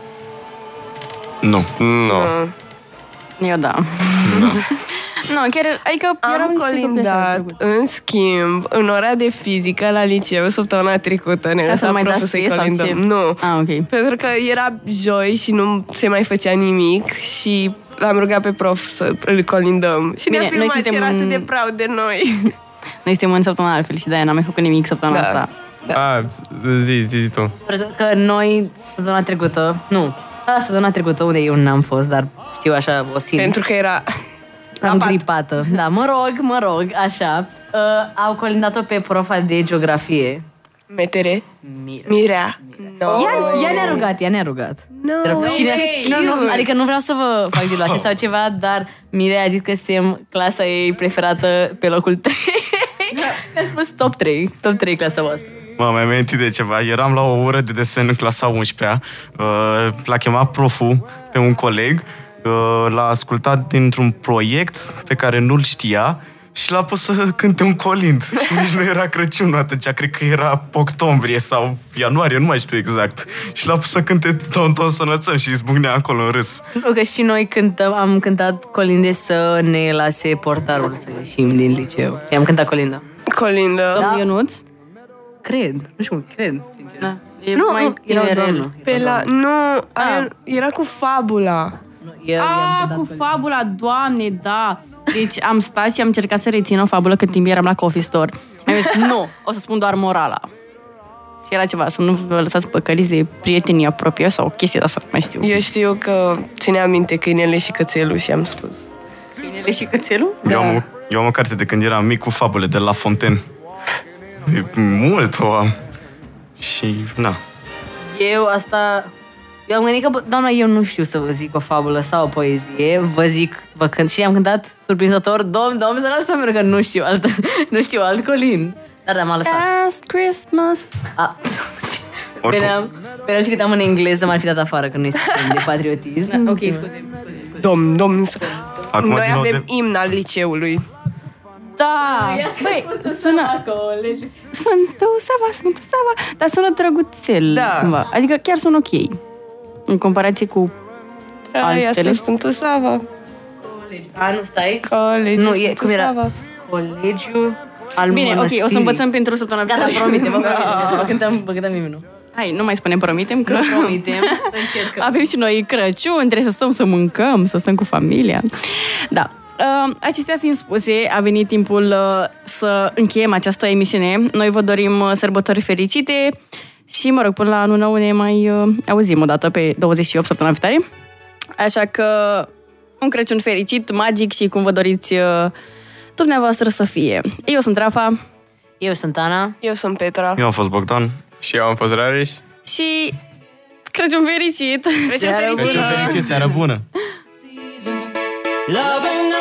Nu. Nu. Ah. Eu da. nu, chiar, adică erau Am niște copii așa colindat, drăguți. în schimb, în ora de fizică la liceu săptămâna trecută. Ne Ca să lăsa nu mai proful dați să-i scrie sau colindăm. ce? Nu. Ah, ok. Pentru că era joi și nu se mai făcea nimic și l-am rugat pe prof să îl colindăm. Și Bine, ne-a noi filmat suntem și era în- atât de proud de noi. Noi suntem în săptămâna altfel și de-aia n-am mai făcut nimic săptămâna Da. asta. A, zi, zi, zi tu. Că noi, săptămâna trecută, nu, da, săptămâna trecută, unde eu n-am fost, dar știu așa, o simt. Pentru că era... Am gripată. Da, mă rog, mă rog, așa. Uh, au colindat-o pe profa de geografie. Metere. Mire. Mirea. No. Ea, ea ne-a rugat, ea ne-a rugat. No, și ne, ce și nu, nu, cute. adică nu vreau să vă fac diluație sau ceva, dar Mireia a zis că suntem clasa ei preferată pe locul 3. a spus top 3, top 3 clasa voastră. Mă, mai amintit de ceva. Eram la o oră de desen în clasa 11-a. Uh, l-a chemat proful pe un coleg. Uh, l-a ascultat dintr-un proiect pe care nu-l știa și l-a pus să cânte un colind. Și nici nu era Crăciunul atunci, cred că era octombrie sau ianuarie, nu mai știu exact. Și l-a pus să cânte Ton Ton să înălțăm și izbucnea acolo în râs. Nu, că și noi cântăm, am cântat colinde să ne lase portarul să ieșim din liceu. I-am cântat colinda. Colindă. Domnul Ionuț? Cred, nu știu, cred, sincer. Da. E Nu, mai nu, era o tinerel. doamnă. Pe la... Nu, aia, era cu fabula. Eu, i-am Ah, cântat cu colinda. fabula, doamne, da. Deci am stat și am încercat să rețin o fabulă cât timp eram la coffee store. Am zis, nu, o să spun doar morala. Și era ceva, să nu vă lăsați păcăliți de prietenii apropioși sau chestii de asta, nu mai știu. Eu știu că ținea minte câinele și cățelul și am spus. Câinele și cățelul? Eu, am, o- eu am o carte de când eram mic cu fabule de La Fontaine. E mult o am. Și, na. Eu asta... Eu am gândit că, bă, doamna, eu nu știu să vă zic o fabulă sau o poezie, vă zic, vă cânt și am cântat surprinzător, domn, domn, să înalță pentru că nu știu alt, nu știu alt colin. Dar da, m-a lăsat. Last Christmas. A, Oricum. veneam, veneam și cântam în engleză, m-ar fi dat afară, că nu este semn de patriotism. Da, ok, scuze. Domn, domn. Acum, Noi din nou, avem de... imn al liceului. Da, băi, sună... Sfântul Sava, Sfântul Sava, dar sună drăguțel. Da. Cumva. Adică chiar sună ok. În comparație cu Aia altele. spre Sfântul Sava. A, nu, stai. Colegiul Nu, e, Sfântul cum era? Sava. Colegiul al Bine, ok, o să mănăstirii. învățăm pentru săptămâna Gata, viitoare. promitem, vă promitem, vă cântăm, vă cântăm imnul. Hai, nu mai spunem promitem că Promitem, încercăm. avem și noi Crăciun, trebuie să stăm să mâncăm, să stăm cu familia. Da. Uh, acestea fiind spuse, a venit timpul uh, să încheiem această emisiune. Noi vă dorim uh, sărbători fericite și, mă rog, până la anul nou ne mai uh, auzim o dată pe 28 săptămâna viitoare. Așa că un Crăciun fericit, magic și cum vă doriți uh, dumneavoastră să fie. Eu sunt Rafa Eu sunt Ana. Eu sunt Petra. Eu am fost Bogdan. Și eu am fost Rareș. și Crăciun fericit! Crăciun fericit! Crăciun fericit, seară bună! Love and